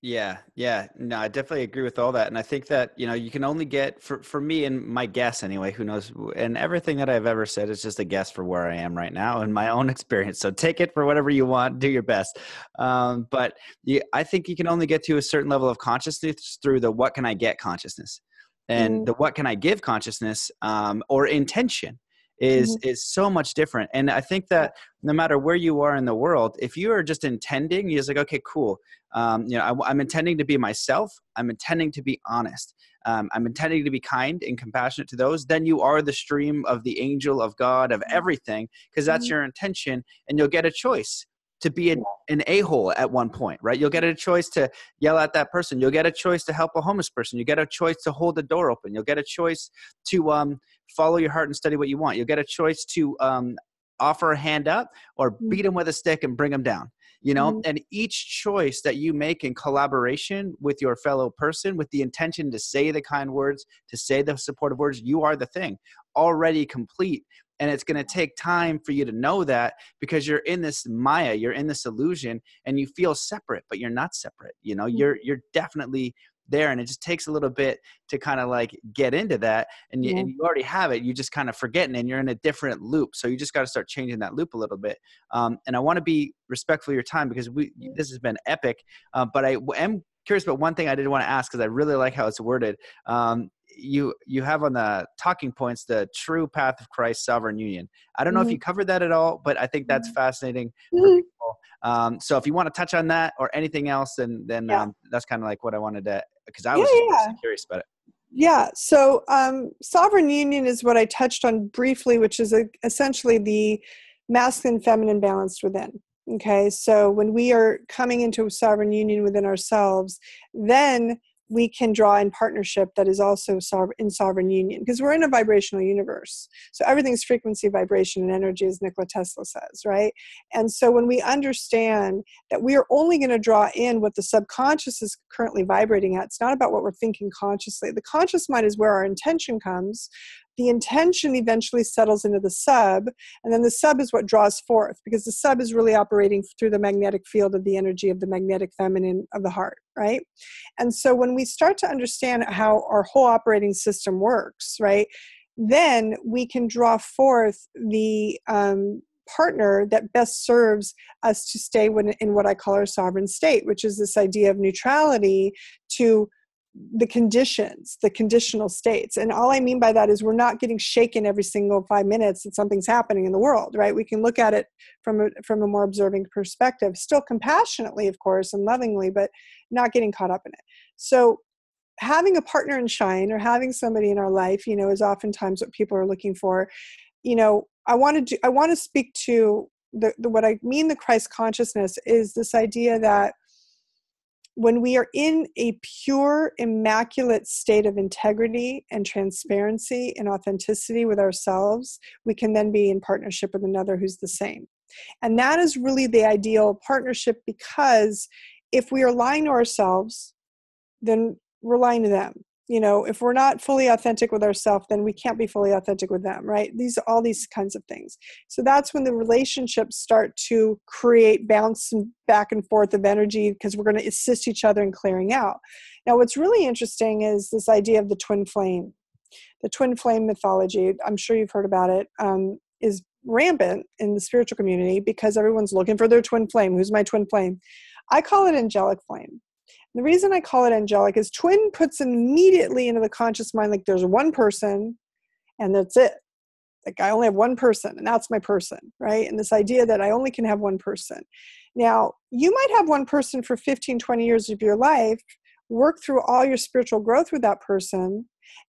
A: yeah, yeah. No, I definitely agree with all that. And I think that, you know, you can only get for for me and my guess anyway, who knows and everything that I've ever said is just a guess for where I am right now and my own experience. So take it for whatever you want, do your best. Um, but yeah, I think you can only get to a certain level of consciousness through the what can I get consciousness. And mm. the what can I give consciousness um, or intention is mm-hmm. is so much different and i think that no matter where you are in the world if you are just intending you're just like okay cool um, you know I, am intending to be myself i'm intending to be honest um, i'm intending to be kind and compassionate to those then you are the stream of the angel of god of mm-hmm. everything because that's mm-hmm. your intention and you'll get a choice to be an, an a-hole at one point right? You'll get a choice to yell at that person. You'll get a choice to help a homeless person. You get a choice to hold the door open. You'll get a choice to um, follow your heart and study what you want. You'll get a choice to um, offer a hand up or mm. beat them with a stick and bring them down you know? Mm-hmm. and each choice that you make in collaboration with your fellow person with the intention to say the kind words to say the supportive words you are the thing. Already complete and it's going to take time for you to know that because you're in this maya you're in this illusion and you feel separate but you're not separate you know? You're you're definitely there and it just takes a little bit to kind of like get into that and you, yeah. and you already have it you just kind of forgetting and you're in a different loop so you just got to start changing that loop a little bit. Um, and i want to be respectful of your time because we this has been epic uh, but i am curious about one thing i did want to ask because i really like how it's worded. Um, you you have on the talking points the true path of Christ sovereign union. I don't know mm-hmm. if you covered that at all, but I think that's mm-hmm. fascinating mm-hmm. Um, so if you want to touch on that or anything else, then then yeah. um, that's kind of like what I wanted to because I was yeah, yeah. curious about it.
B: Yeah, so um, sovereign union is what I touched on briefly, which is a, essentially the masculine feminine balanced within. Okay, so when we are coming into a sovereign union within ourselves, then we can draw in partnership that is also in sovereign union because we're in a vibrational universe. So everything's frequency, vibration, and energy, as Nikola Tesla says, right? And so when we understand that we are only going to draw in what the subconscious is currently vibrating at, it's not about what we're thinking consciously. The conscious mind is where our intention comes, the intention eventually settles into the sub, and then the sub is what draws forth because the sub is really operating through the magnetic field of the energy of the magnetic feminine of the heart, right? And so when we start to understand how our whole operating system works, right, then we can draw forth the um, partner that best serves us to stay in what I call our sovereign state, which is this idea of neutrality to the conditions, the conditional states. And all I mean by that is we're not getting shaken every single five minutes that something's happening in the world, right? We can look at it from a, from a more observing perspective, still compassionately, of course, and lovingly, but not getting caught up in it. So having a partner in shine or having somebody in our life, you know, is oftentimes what people are looking for. You know, I want to I want to speak to the, the what I mean the Christ consciousness is this idea that when we are in a pure, immaculate state of integrity and transparency and authenticity with ourselves, we can then be in partnership with another who's the same. And that is really the ideal partnership because if we are lying to ourselves, then we're lying to them you know if we're not fully authentic with ourselves then we can't be fully authentic with them right? These all these kinds of things. So that's when the relationships start to create bounce back and forth of energy because we're going to assist each other in clearing out. Now what's really interesting is this idea of the twin flame. The twin flame mythology i'm sure you've heard about it um, is rampant in the spiritual community because everyone's looking for their twin flame. Who's my twin flame? I call it angelic flame the reason I call it angelic is twin puts immediately into the conscious mind like there's one person and that's it. Like I only have one person and that's my person, right? And this idea that I only can have one person. Now, you might have one person for 15, 20 years of your life, work through all your spiritual growth with that person,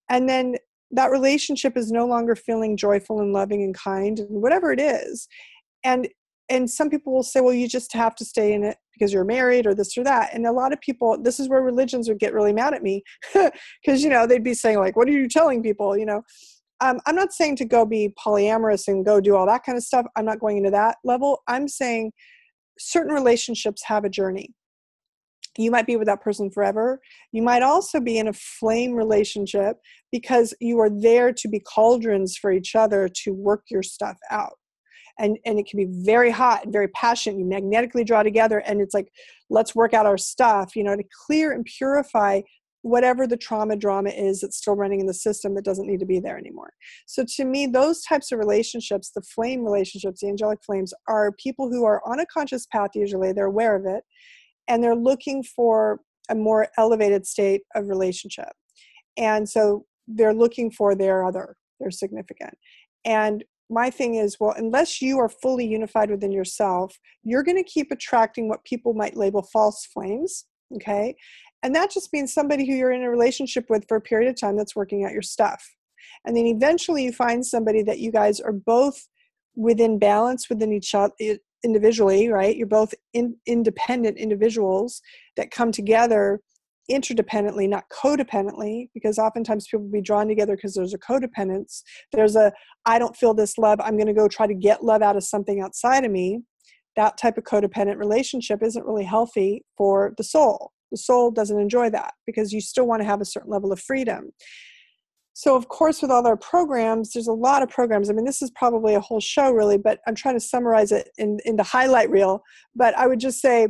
B: and then that relationship is no longer feeling joyful and loving and kind and whatever it is. And and some people will say well you just have to stay in it because you're married or this or that and a lot of people this is where religions would get really mad at me because you know they'd be saying like what are you telling people? You know? Um, i'm not saying to go be polyamorous and go do all that kind of stuff i'm not going into that level i'm saying certain relationships have a journey. You might be with that person forever. You might also be in a flame relationship because you are there to be cauldrons for each other to work your stuff out and and it can be very hot and very passionate you magnetically draw together and it's like let's work out our stuff you know to clear and purify whatever the trauma drama is that's still running in the system that doesn't need to be there anymore. So to me those types of relationships the flame relationships the angelic flames are people who are on a conscious path usually they're aware of it and they're looking for a more elevated state of relationship. And so they're looking for their other their significant. And my thing is well unless you are fully unified within yourself you're going to keep attracting what people might label false flames okay? And that just means somebody who you're in a relationship with for a period of time that's working out your stuff. And then eventually you find somebody that you guys are both within balance within each other individually right? You're both in, independent individuals that come together interdependently, not codependently, because oftentimes people be drawn together because there's a codependence. There's a, I don't feel this love, I'm going to go try to get love out of something outside of me. That type of codependent relationship isn't really healthy for the soul. The soul doesn't enjoy that because you still want to have a certain level of freedom. so of course with all our programs there's a lot of programs i mean this is probably a whole show really but i'm trying to summarize it in in the highlight reel but i would just say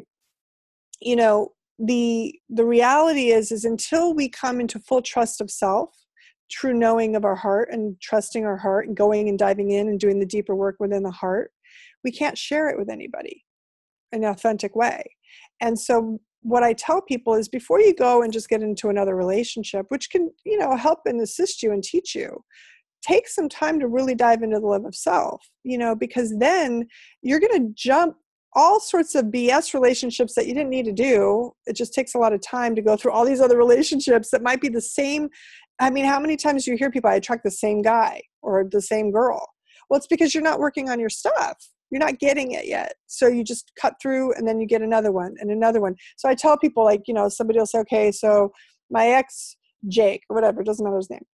B: you know the the reality is is until we come into full trust of self true knowing of our heart and trusting our heart and going and diving in and doing the deeper work within the heart we can't share it with anybody in an authentic way. And so what I tell people is before you go and just get into another relationship, which can, you know, help and assist you and teach you, take some time to really dive into the love of self, you know, because then you're going to jump all sorts of BS relationships that you didn't need to do. It just takes a lot of time to go through all these other relationships that might be the same. I mean, how many times do you hear people, I attract the same guy or the same girl? Well, it's because you're not working on your stuff you're not getting it yet so you just cut through and then you get another one and another one so i tell people like you know somebody will say okay so my ex jake or whatever doesn't matter his name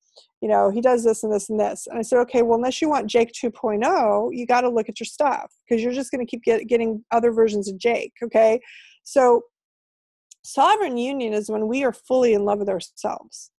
B: you know he does this and this and this. And i said okay well unless you want jake 2.0 you got to look at your stuff because you're just going to keep get, getting other versions of jake okay? So sovereign union is when we are fully in love with ourselves.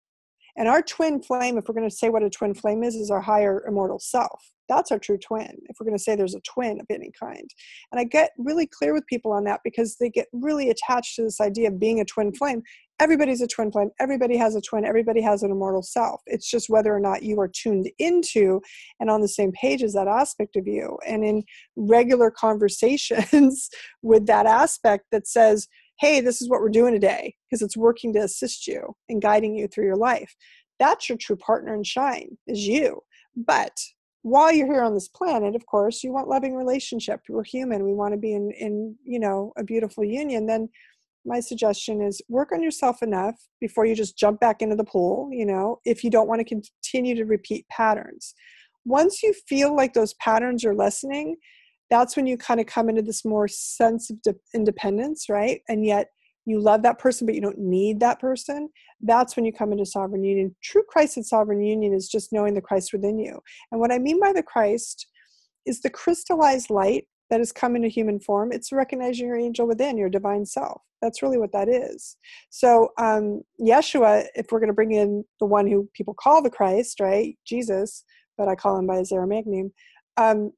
B: And our twin flame if we're going to say what a twin flame is is our higher immortal self. That's our true twin if we're going to say there's a twin of any kind. And i get really clear with people on that because they get really attached to this idea of being a twin flame everybody's a twin flame everybody has a twin everybody has an immortal self. It's just whether or not you are tuned into and on the same page as that aspect of you. And in regular conversations with that aspect that says hey this is what we're doing today because it's working to assist you and guiding you through your life. That's your true partner in shine is you. But while you're here on this planet of course you want loving relationship. We're human. We want to be in in you know a beautiful union. Then my suggestion is work on yourself enough before you just jump back into the pool you know if you don't want to continue to repeat patterns. Once you feel like those patterns are lessening that's when you kind of come into this more sense of de- independence right? And yet you love that person but you don't need that person. That's when you come into sovereign union. True christ and sovereign union is just knowing the christ within you. And what i mean by the christ is the crystallized light that has come into human form it's recognizing your angel within your divine self that's really what that is so um yeshua if we're going to bring in the one who people call the christ right jesus but i call him by his aramaic name um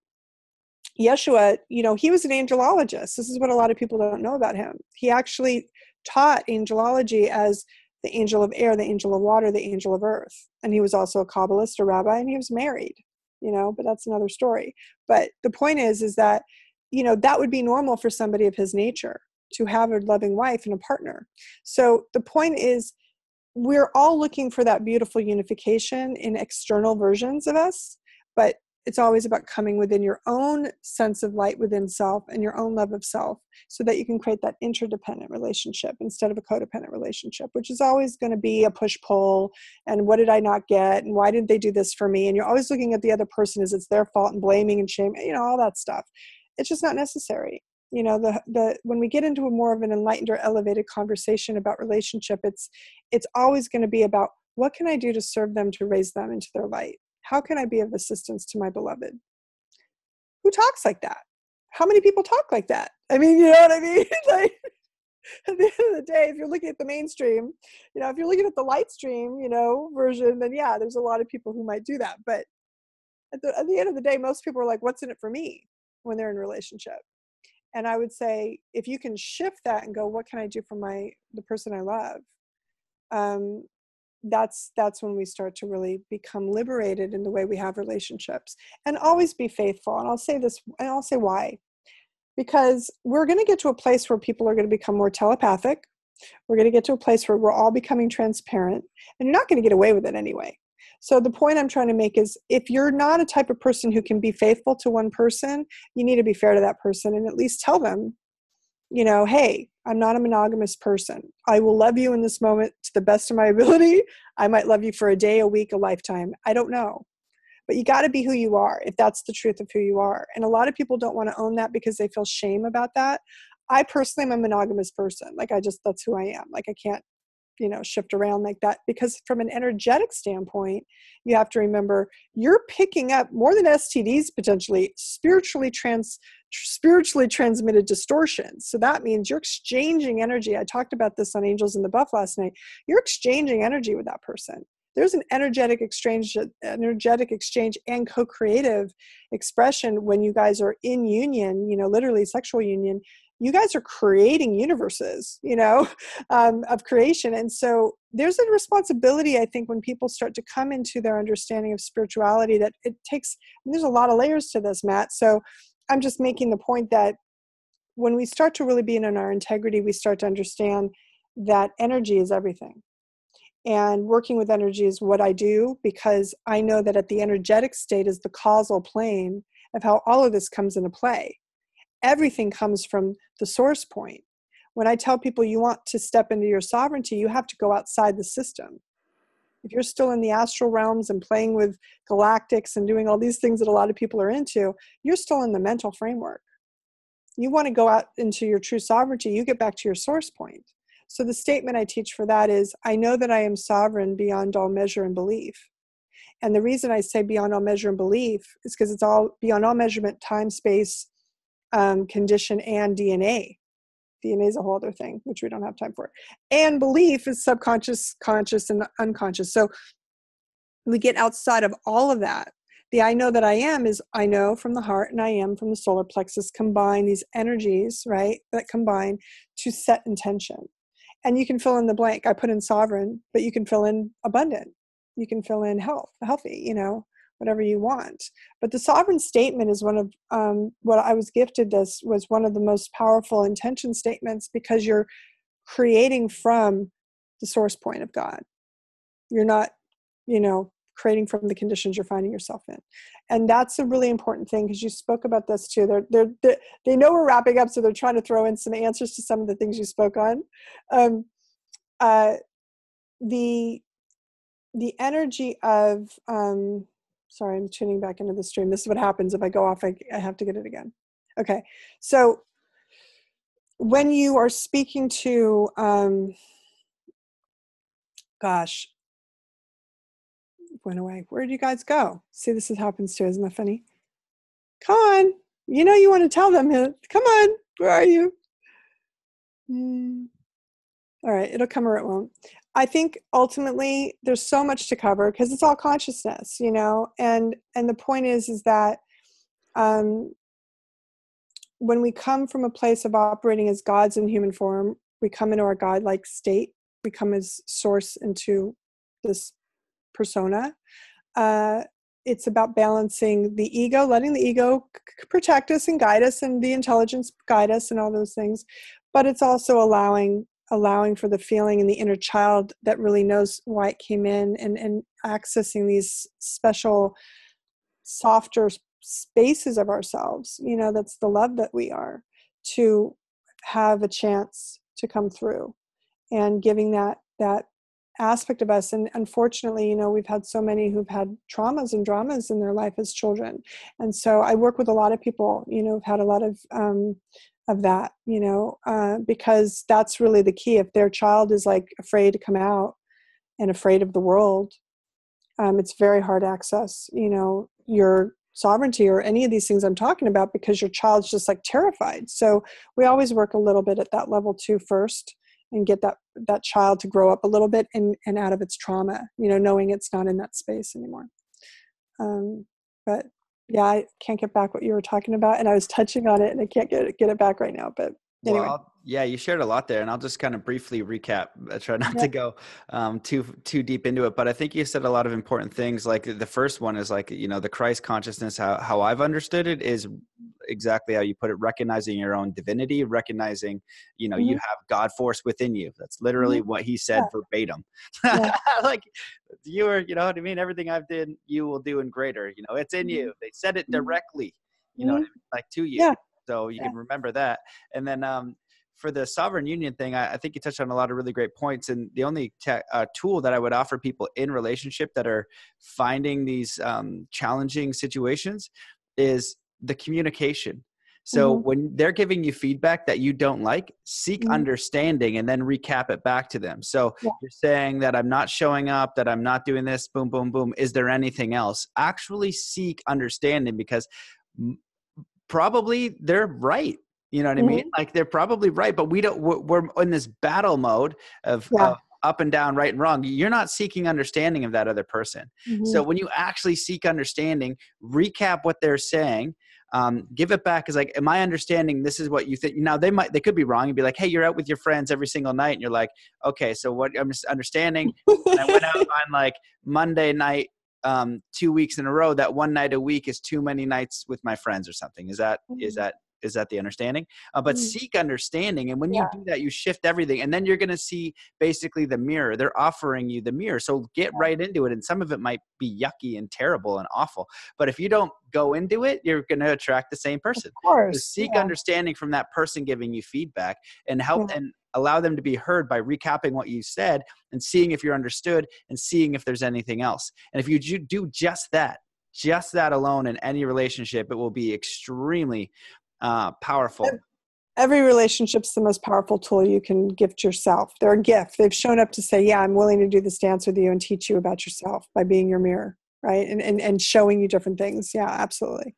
B: Yeshua, you know, he was an angelologist. This is what a lot of people don't know about him. He actually taught angelology as the angel of air, the angel of water, the angel of earth. And he was also a Kabbalist, a rabbi, and he was married, you know, but that's another story. But the point is, is that, you know, that would be normal for somebody of his nature to have a loving wife and a partner. So the point is, we're all looking for that beautiful unification in external versions of us, but it's always about coming within your own sense of light within self and your own love of self so that you can create that interdependent relationship instead of a codependent relationship which is always going to be a push pull and what did i not get and why didn't they do this for me? And you're always looking at the other person as it's their fault and blaming and shame you know all that stuff. It's just not necessary. You know the the when we get into a more of an enlightened or elevated conversation about relationship it's it's always going to be about what can i do to serve them to raise them into their light how can I be of assistance to my beloved? Who talks like that? How many people talk like that? I mean, you know what I mean? like, at the end of the day, if you're looking at the mainstream, you know, if you're looking at the light stream, you know, version, then yeah, there's a lot of people who might do that. But at the, at the end of the day, most people are like, what's in it for me when they're in a relationship? And I would say, if you can shift that and go, what can I do for my, the person I love? Um, that's that's when we start to really become liberated in the way we have relationships and always be faithful and i'll say this and i'll say why. Because we're going to get to a place where people are going to become more telepathic we're going to get to a place where we're all becoming transparent and you're not going to get away with it anyway. So the point i'm trying to make is if you're not a type of person who can be faithful to one person you need to be fair to that person and at least tell them you know, hey, I'm not a monogamous person. I will love you in this moment to the best of my ability. I might love you for a day, a week, a lifetime. I don't know. But you got to be who you are if that's the truth of who you are. And a lot of people don't want to own that because they feel shame about that. I personally am a monogamous person. Like, I just, that's who I am. Like, I can't you know shift around like that because from an energetic standpoint you have to remember you're picking up more than stds potentially spiritually trans spiritually transmitted distortions. So that means you're exchanging energy. I talked about this on angels in the buff last night. You're exchanging energy with that person. There's an energetic exchange energetic exchange and co-creative expression when you guys are in union you know literally sexual union you guys are creating universes you know um, of creation. And so there's a responsibility i think when people start to come into their understanding of spirituality that it takes there's a lot of layers to this matt. So i'm just making the point that when we start to really be in our integrity we start to understand that energy is everything. And working with energy is what I do because I know that at the energetic state is the causal plane of how all of this comes into play. Everything comes from the source point. When I tell people you want to step into your sovereignty, you have to go outside the system. If you're still in the astral realms and playing with galactics and doing all these things that a lot of people are into, you're still in the mental framework. You want to go out into your true sovereignty, you get back to your source point so the statement I teach for that is I know that I am sovereign beyond all measure and belief. And the reason I say beyond all measure and belief is because it's all beyond all measurement, time, space, um, condition, and DNA. DNA is a whole other thing, which we don't have time for. And belief is subconscious, conscious, and unconscious. So we get outside of all of that. The I know that I am is I know from the heart and I am from the solar plexus combine these energies, right, that combine to set intention and you can fill in the blank i put in sovereign but you can fill in abundant you can fill in health healthy you know whatever you want. But the sovereign statement is one of um, what i was gifted this was one of the most powerful intention statements because you're creating from the source point of god. You're not you know creating from the conditions you're finding yourself in. And that's a really important thing because you spoke about this too. They're, they're, they're, they know we're wrapping up so they're trying to throw in some answers to some of the things you spoke on. Um, uh, the the energy of um, sorry i'm tuning back into the stream this is what happens if i go off I, I have to get it again okay so when you are speaking to um, gosh went away. Where did you guys go? See, this is happens too, isn't that funny? Come on. You know you want to tell them. Come on. Where are you? Mm. All right, it'll come or it won't. I think ultimately there's so much to cover because it's all consciousness, you know. And and the point is is that um, when we come from a place of operating as gods in human form, we come into our godlike state. We come as source into this persona. Uh, it's about balancing the ego, letting the ego c- protect us and guide us, and the intelligence guide us, and all those things. But it's also allowing allowing for the feeling in the inner child that really knows why it came in, and and accessing these special, softer spaces of ourselves. You know, that's the love that we are to have a chance to come through, and giving that that aspect of us and unfortunately you know we've had so many who've had traumas and dramas in their life as children and so i work with a lot of people you know who've had a lot of um, of that you know uh, because that's really the key. If their child is like afraid to come out and afraid of the world um, it's very hard access you know your sovereignty or any of these things i'm talking about because your child's just like terrified. So we always work a little bit at that level too first and get that that child to grow up a little bit and, and out of its trauma you know knowing it's not in that space anymore. Um, but yeah i can't get back what you were talking about and i was touching on it and i can't get it, get it back right now but anyway.
A: Well, yeah, you shared a lot there, and I'll just kind of briefly recap. I try not yeah. to go um, too too deep into it, but I think you said a lot of important things. Like the first one is like you know the Christ consciousness. How how I've understood it is exactly how you put it. Recognizing your own divinity, recognizing you know mm-hmm. you have God force within you. That's literally mm-hmm. what he said yeah. verbatim. Yeah. like you are, you know what I mean. Everything I've did, you will do in greater. You know, it's in mm-hmm. you. They said it mm-hmm. directly. You know, I mm-hmm. mean? like to you. Yeah. So you can remember that, and then um, for the sovereign union thing, I, I, think you touched on a lot of really great points. And the only te- uh, tool that I would offer people in relationship that are finding these um, challenging situations is the communication. So mm-hmm. when they're giving you feedback that you don't like, seek mm-hmm. understanding and then recap it back to them. So yeah. you're saying that I'm not showing up, that I'm not doing this, boom, boom, boom. Is there anything else? Actually seek understanding because probably they're right you know what mm-hmm. I mean? Like they're probably right, but we don't. We're, in this battle mode of, yeah. of, up and down, right and wrong. You're not seeking understanding of that other person. Mm-hmm. So when you actually seek understanding, recap what they're saying, um, give it back. Is like, am I understanding? This is what you think. Now they might, they could be wrong and be like, hey, you're out with your friends every single night, and you're like, okay, so what? I'm just understanding. I went out on like Monday night um, two weeks in a row. That one night a week is too many nights with my friends or something. Is that mm-hmm. is that is that the understanding uh, but mm. seek understanding and when yeah. you do that you shift everything and then you're going to see basically the mirror they're offering you the mirror so get yeah. right into it and some of it might be yucky and terrible and awful but if you don't go into it you're going to attract the same person
B: of course
A: so seek yeah. understanding from that person giving you feedback and help and allow them to be heard by recapping what you said and seeing if you're understood and seeing if there's anything else and if you do just that just that alone in any relationship it will be extremely uh, powerful.
B: Every relationship's the most powerful tool you can gift yourself. They're a gift. They've shown up to say, "Yeah, I'm willing to do this dance with you and teach you about yourself by being your mirror, right? And and and showing you different things." Yeah, absolutely.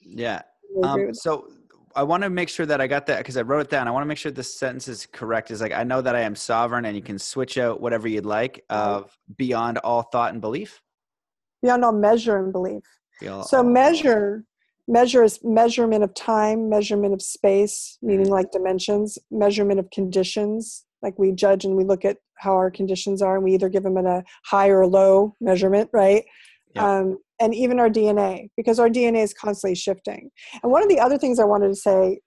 A: Yeah. Um, so I want to make sure that I got that because I wrote it down. I want to make sure this sentence is correct. Is like I know that I am sovereign, and you can switch out whatever you'd like of beyond all thought and belief.
B: Beyond all measure and belief. Beyond so measure measure is measurement of time measurement of space meaning mm-hmm. like dimensions measurement of conditions. Like we judge and we look at how our conditions are and we either give them at a high or low measurement right? Yeah. um, and even our dna because our dna is constantly shifting. And one of the other things i wanted to say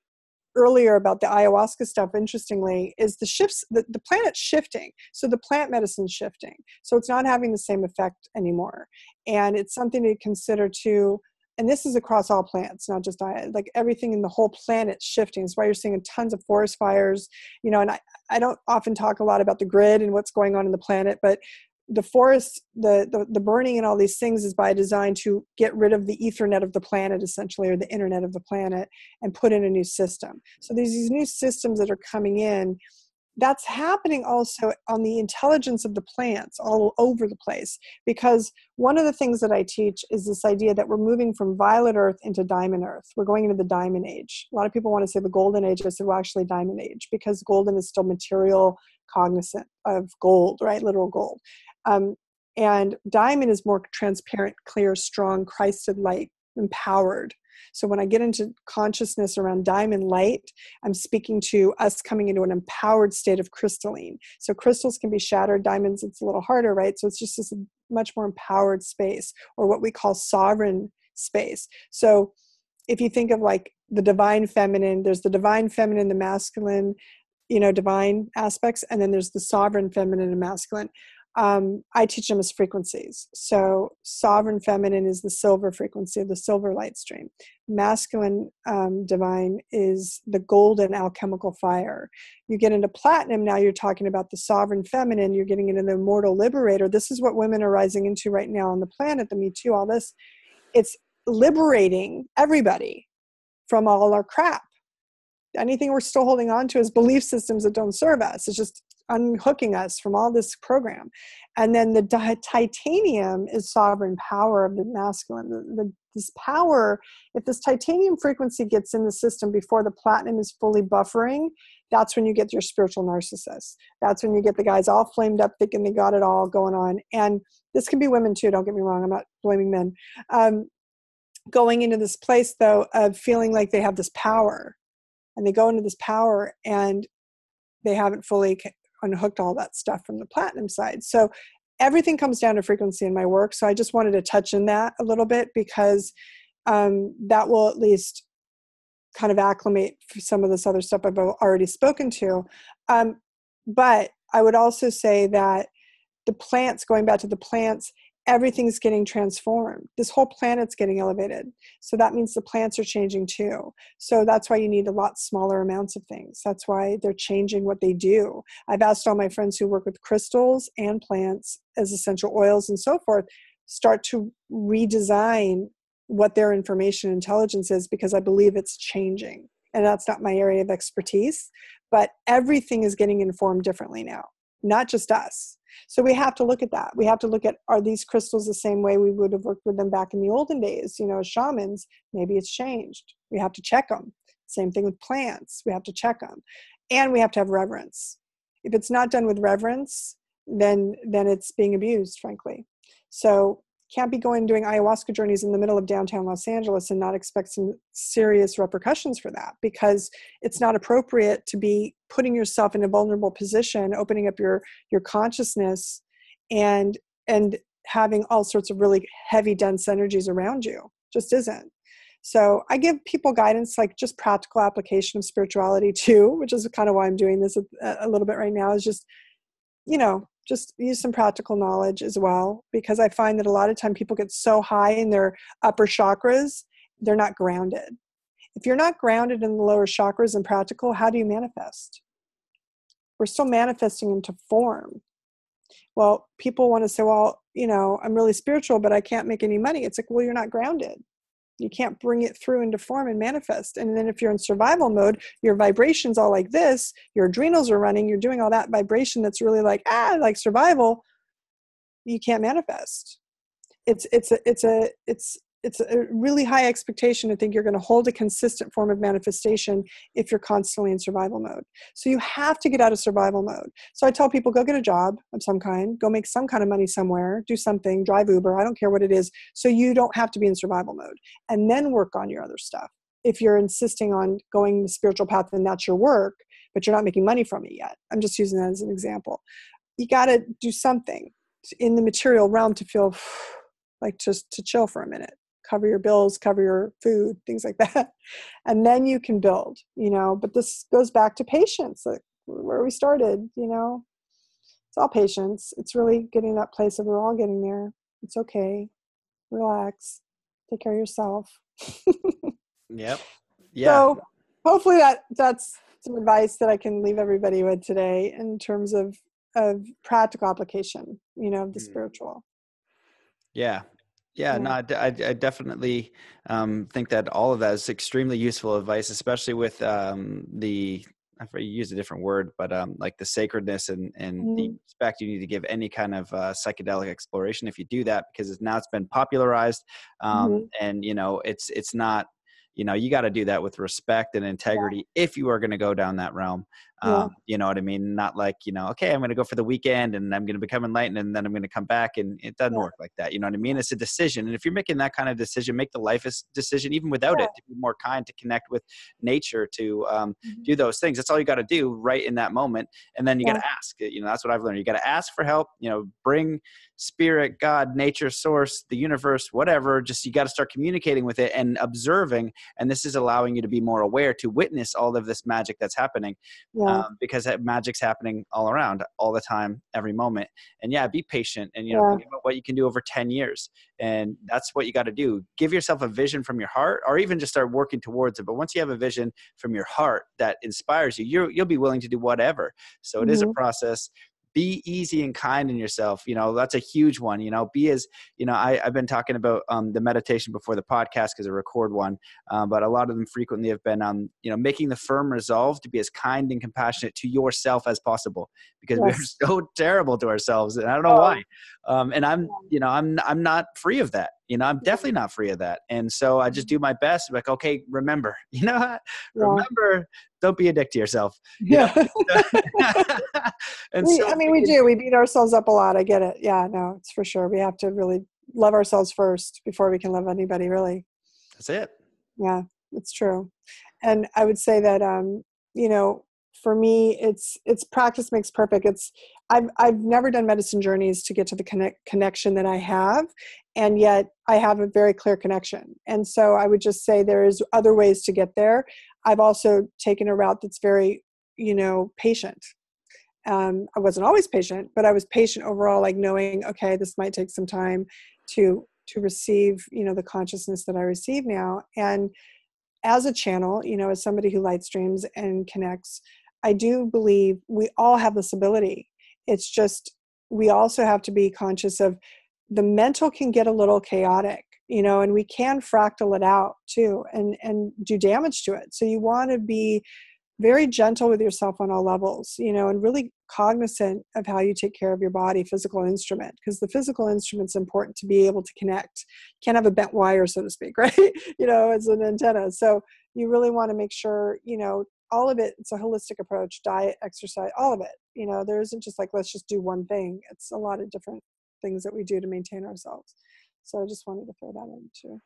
B: earlier about the ayahuasca stuff interestingly is the shifts the, the planet's shifting. So the plant medicine's shifting. So it's not having the same effect anymore. And it's something to consider too and this is across all plants not just diet like everything in the whole planet shifting. That's why you're seeing tons of forest fires you know and I, I don't often talk a lot about the grid and what's going on in the planet but the forest the, the the burning and all these things is by design to get rid of the ethernet of the planet essentially or the internet of the planet and put in a new system. So there's these new systems that are coming in that's happening also on the intelligence of the plants all over the place because one of the things that i teach is this idea that we're moving from violet earth into diamond earth. We're going into the diamond age. A lot of people want to say the golden age. I said well actually diamond age because golden is still material cognizant of gold right? Literal gold. Um, and diamond is more transparent clear strong christed light empowered so when I get into consciousness around diamond light, I'm speaking to us coming into an empowered state of crystalline. So crystals can be shattered, diamonds, it's a little harder, right? So it's just this much more empowered space or what we call sovereign space. So if you think of like the divine feminine, there's the divine feminine, the masculine, you know, divine aspects, and then there's the sovereign feminine and masculine um, I teach them as frequencies. So, sovereign feminine is the silver frequency of the silver light stream. Masculine um, divine is the golden alchemical fire. You get into platinum, now you're talking about the sovereign feminine, you're getting into the immortal liberator. This is what women are rising into right now on the planet, the Me Too, all this. It's liberating everybody from all our crap anything we're still holding on to is belief systems that don't serve us. It's just unhooking us from all this program. And then the titanium is sovereign power of the masculine. The, the, this power, if this titanium frequency gets in the system before the platinum is fully buffering, that's when you get your spiritual narcissist. That's when you get the guys all flamed up thinking they got it all going on. And this can be women too, don't get me wrong, I'm not blaming men. Um, going into this place though of feeling like they have this power and they go into this power and they haven't fully unhooked all that stuff from the platinum side. So everything comes down to frequency in my work. So I just wanted to touch in that a little bit because um, that will at least kind of acclimate for some of this other stuff I've already spoken to. Um, but I would also say that the plants, going back to the plants, everything's getting transformed. This whole planet's getting elevated. So that means the plants are changing too. So that's why you need a lot smaller amounts of things. That's why they're changing what they do. I've asked all my friends who work with crystals and plants as essential oils and so forth start to redesign what their information intelligence is because I believe it's changing. And that's not my area of expertise, but everything is getting informed differently now, not just us so we have to look at that. We have to look at are these crystals the same way we would have worked with them back in the olden days, you know, as shamans? Maybe it's changed. We have to check them. Same thing with plants. We have to check them. And we have to have reverence. If it's not done with reverence, then then it's being abused frankly so can't be going doing ayahuasca journeys in the middle of downtown los angeles and not expect some serious repercussions for that because it's not appropriate to be putting yourself in a vulnerable position opening up your your consciousness and and having all sorts of really heavy dense energies around you. Just isn't. So i give people guidance like just practical application of spirituality too which is kind of why i'm doing this a, a little bit right now is just you know just use some practical knowledge as well because i find that a lot of time people get so high in their upper chakras they're not grounded. If you're not grounded in the lower chakras and practical how do you manifest? We're still manifesting into form. Well people want to say well you know i'm really spiritual but i can't make any money. It's like well you're not grounded you can't bring it through into form and manifest. And then if you're in survival mode your vibrations all like this your adrenals are running you're doing all that vibration that's really like ah like survival you can't manifest. It's it's a it's a it's it's a really high expectation to think you're going to hold a consistent form of manifestation if you're constantly in survival mode. So you have to get out of survival mode. So I tell people go get a job of some kind, go make some kind of money somewhere, do something, drive Uber, I don't care what it is, so you don't have to be in survival mode. And then work on your other stuff. If you're insisting on going the spiritual path and that's your work, but you're not making money from it yet. I'm just using that as an example. You got to do something in the material realm to feel like just to chill for a minute cover your bills, cover your food, things like that. And then you can build, you know. But this goes back to patience, like where we started, you know. It's all patience. It's really getting that place of we're all getting there. It's okay. Relax. Take care of yourself.
A: yep. Yeah.
B: So hopefully that that's some advice that I can leave everybody with today in terms of of practical application, you know, of the mm. spiritual.
A: Yeah, yeah, no, I, I definitely um, think that all of that is extremely useful advice, especially with um, the I use a different word, but um, like the sacredness and, and mm. the respect you need to give any kind of uh, psychedelic exploration if you do that, because it's, now it's been popularized, um, mm-hmm. and you know it's it's not you know you got to do that with respect and integrity yeah. if you are going to go down that realm yeah. um, you know what i mean not like you know okay i'm going to go for the weekend and i'm going to become enlightened and then i'm going to come back and it doesn't yeah. work like that you know what i mean it's a decision and if you're making that kind of decision make the life decision even without it to be more kind to connect with nature to um, mm-hmm. do those things that's all you got to do right in that moment and then you got to ask you know that's what i've learned you got to ask for help you know bring spirit god nature source the universe whatever just you got to start communicating with it and observing and this is allowing you to be more aware to witness all of this magic that's happening yeah. Um, because magic's happening all around all the time every moment and yeah be patient and you know yeah. think about what you can do over 10 years and that's what you got to do give yourself a vision from your heart or even just start working towards it but once you have a vision from your heart that inspires you you will be willing to do whatever so it mm-hmm. is a mm-hmm. process be easy and kind in yourself you know that's a huge one you know be as you know I, have been talking about um, the meditation before the podcast because i record one um, but a lot of them frequently have been um, you know making the firm resolve to be as kind and compassionate to yourself as possible because yes. we're so terrible to ourselves and i don't know oh. why um, and i'm you know i'm i'm not free of that you know i'm definitely not free of that and so i just mm-hmm. do my best like okay remember you know yeah. remember don't be a dick to yourself.
B: Yeah and we, so i mean we do. We beat ourselves up a lot. I get it. Yeah no it's for sure. We have to really love ourselves first before we can love anybody really.
A: That's it.
B: Yeah it's true. And i would say that um you know for me it's it's practice makes perfect. It's i've i've never done medicine journeys to get to the connect, connection that i have and yet i have a very clear connection. And so i would just say there's other ways to get there i've also taken a route that's very you know patient. Um, i wasn't always patient but i was patient overall like knowing okay this might take some time to to receive you know the consciousness that i receive now. And as a channel you know as somebody who light streams and connects I do believe we all have this ability. It's just we also have to be conscious of the mental can get a little chaotic, you know, and we can fractal it out too and and do damage to it. So you want to be very gentle with yourself on all levels, you know, and really cognizant of how you take care of your body, physical instrument, because the physical instrument's important to be able to connect. You can't have a bent wire, so to speak, right? you know, as an antenna. So you really want to make sure, you know, all of it it's a holistic approach diet exercise all of it you know there isn't just like let's just do one thing it's a lot of different things that we do to maintain ourselves so i just wanted to throw that in too.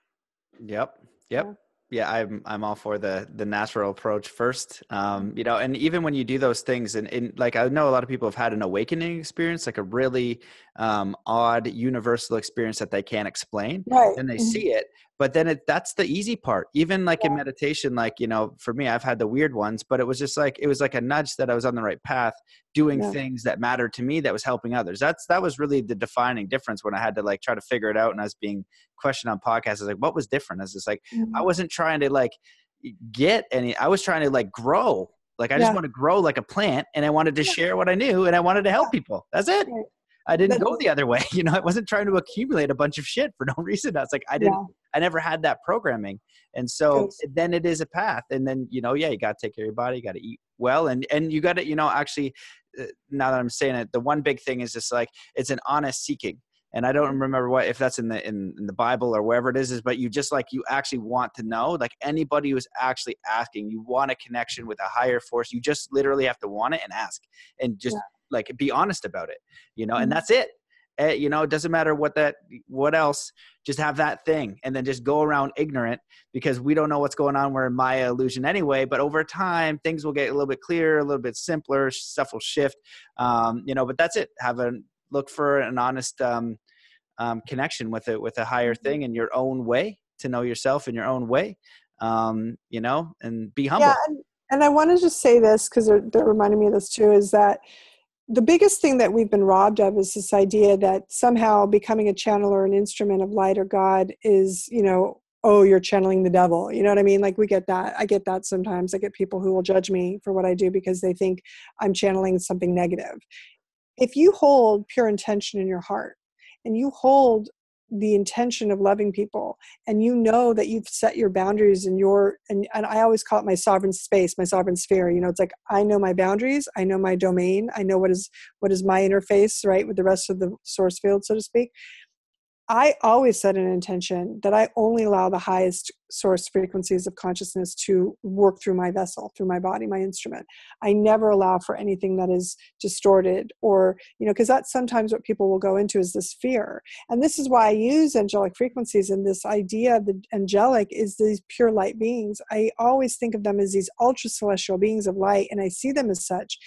A: Yep yep. Yeah. Yeah i'm i'm all for the the natural approach first. Um you know and even when you do those things and, and like i know a lot of people have had an awakening experience like a really um odd universal experience that they can't explain
B: right
A: and they mm-hmm. see it but then it that's the easy part even like yeah. in meditation like you know for me i've had the weird ones but it was just like it was like a nudge that i was on the right path doing yeah. things that mattered to me that was helping others that's that was really the defining difference when i had to like try to figure it out and i was being questioned on podcasts i was like what was different i was just like mm-hmm. i wasn't trying to like get any i was trying to like grow like i yeah. just want to grow like a plant and i wanted to share what i knew and i wanted to help people that's it. I didn't go the other way. You know, I wasn't trying to accumulate a bunch of shit for no reason. I was like, I didn't, yeah. I never had that programming. And so then it is a path. And then, you know, yeah, you got to take care of your body, you got to eat well. And, and you got to, you know, actually, uh, now that I'm saying it, the one big thing is just like, it's an honest seeking. And I don't remember what, if that's in the, in, in the Bible or wherever it is, is, but you just like, you actually want to know, like anybody who's actually asking, you want a connection with a higher force. You just literally have to want it and ask and just, yeah like be honest about it you know and mm-hmm. that's it eh, you know it doesn't matter what that what else just have that thing and then just go around ignorant because we don't know what's going on we're in maya illusion anyway but over time things will get a little bit clearer a little bit simpler stuff will shift um, you know but that's it have a look for an honest um, um, connection with it with a higher mm-hmm. thing in your own way to know yourself in your own way um, you know and be humble
B: yeah, and, and i want to just say this because they're, they're reminding me of this too is that the biggest thing that we've been robbed of is this idea that somehow becoming a channel or an instrument of light or God is, you know, oh, you're channeling the devil. You know what I mean? Like we get that. I get that sometimes. I get people who will judge me for what I do because they think I'm channeling something negative. If you hold pure intention in your heart and you hold the intention of loving people and you know that you've set your boundaries and your and, and i always call it my sovereign space my sovereign sphere you know it's like i know my boundaries i know my domain i know what is what is my interface right with the rest of the source field so to speak I always set an intention that I only allow the highest source frequencies of consciousness to work through my vessel, through my body, my instrument. I never allow for anything that is distorted or, you know, because that's sometimes what people will go into is this fear. And this is why I use angelic frequencies and this idea of the angelic is these pure light beings. I always think of them as these ultra celestial beings of light and I see them as such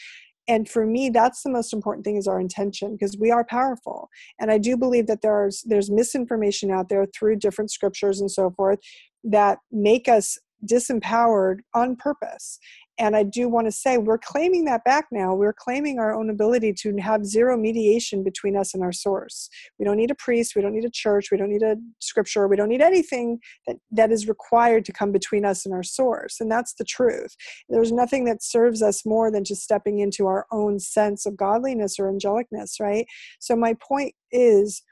B: and for me that's the most important thing is our intention because we are powerful. And i do believe that there's there's misinformation out there through different scriptures and so forth that make us disempowered on purpose and I do want to say we're claiming that back now. We're claiming our own ability to have zero mediation between us and our source. We don't need a priest, we don't need a church, we don't need a scripture, we don't need anything that, that is required to come between us and our source. And that's the truth. There's nothing that serves us more than just stepping into our own sense of godliness or angelicness, right? So my point is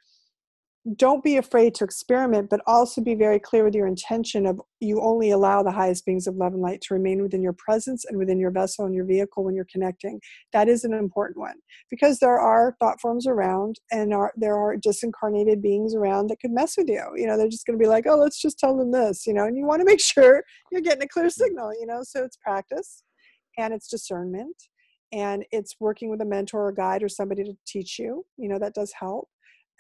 B: don't be afraid to experiment, but also be very clear with your intention of you only allow the highest beings of love and light to remain within your presence and within your vessel and your vehicle when you're connecting. That is an important one because there are thought forms around and are, there are disincarnated beings around that could mess with you. You know, they're just going to be like, oh, let's just tell them this, you know, and you want to make sure you're getting a clear signal, you know, so it's practice and it's discernment and it's working with a mentor or guide or somebody to teach you, you know, that does help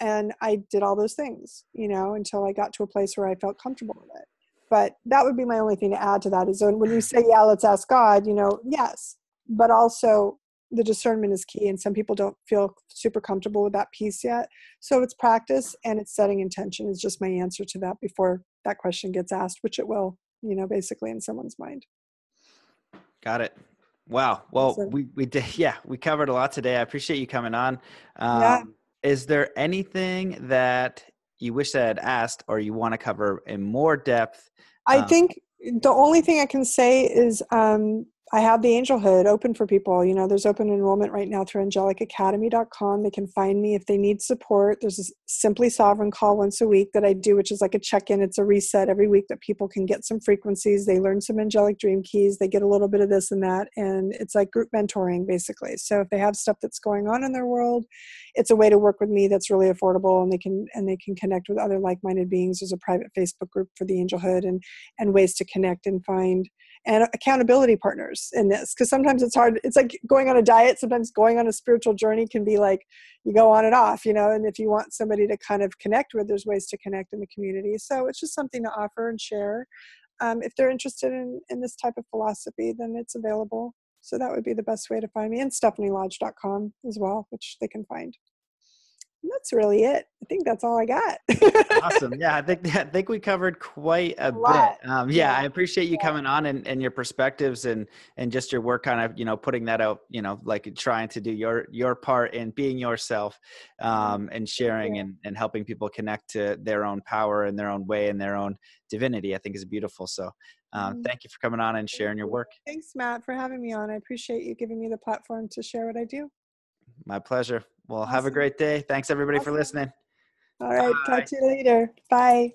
B: and i did all those things you know until i got to a place where i felt comfortable with it. But that would be my only thing to add to that is when you say yeah let's ask god you know yes. But also the discernment is key and some people don't feel super comfortable with that piece yet. So it's practice and it's setting intention is just my answer to that before that question gets asked which it will you know basically in someone's mind.
A: Got it. Wow. Well we we did yeah we covered a lot today. I appreciate you coming on. Um, yeah is there anything that you wish I had asked or you want to cover in more depth?
B: I um, think the only thing I can say is um, I have the Angelhood open for people. You know, there's open enrollment right now through angelicacademy.com. They can find me if they need support. There's a Simply Sovereign call once a week that I do, which is like a check in. It's a reset every week that people can get some frequencies. They learn some angelic dream keys. They get a little bit of this and that. And it's like group mentoring, basically. So if they have stuff that's going on in their world, it's a way to work with me that's really affordable and they can and they can connect with other like-minded beings. There's a private Facebook group for the Angelhood and and ways to connect and find and accountability partners in this because sometimes it's hard it's like going on a diet sometimes going on a spiritual journey can be like you go on and off you know and if you want somebody to kind of connect with there's ways to connect in the community. So it's just something to offer and share. Um, if they're interested in, in this type of philosophy then it's available. So that would be the best way to find me and stephanielodge.com as well which they can find that's really it. I think that's all I got.
A: awesome. Yeah, I think I think we covered quite a, a bit. Um, yeah, yeah, I appreciate you yeah. coming on and, and your perspectives and and just your work, kind of you know putting that out. You know, like trying to do your your part in being yourself, um, and sharing yeah. and and helping people connect to their own power and their own way and their own divinity. I think is beautiful. So. Um, mm-hmm. thank you for coming on and sharing your work.
B: Thanks, Matt, for having me on. I appreciate you giving me the platform to share what I do.
A: My pleasure. Well, awesome. have a great day. Thanks everybody awesome. for listening.
B: All right. Bye. Talk to you later. Bye.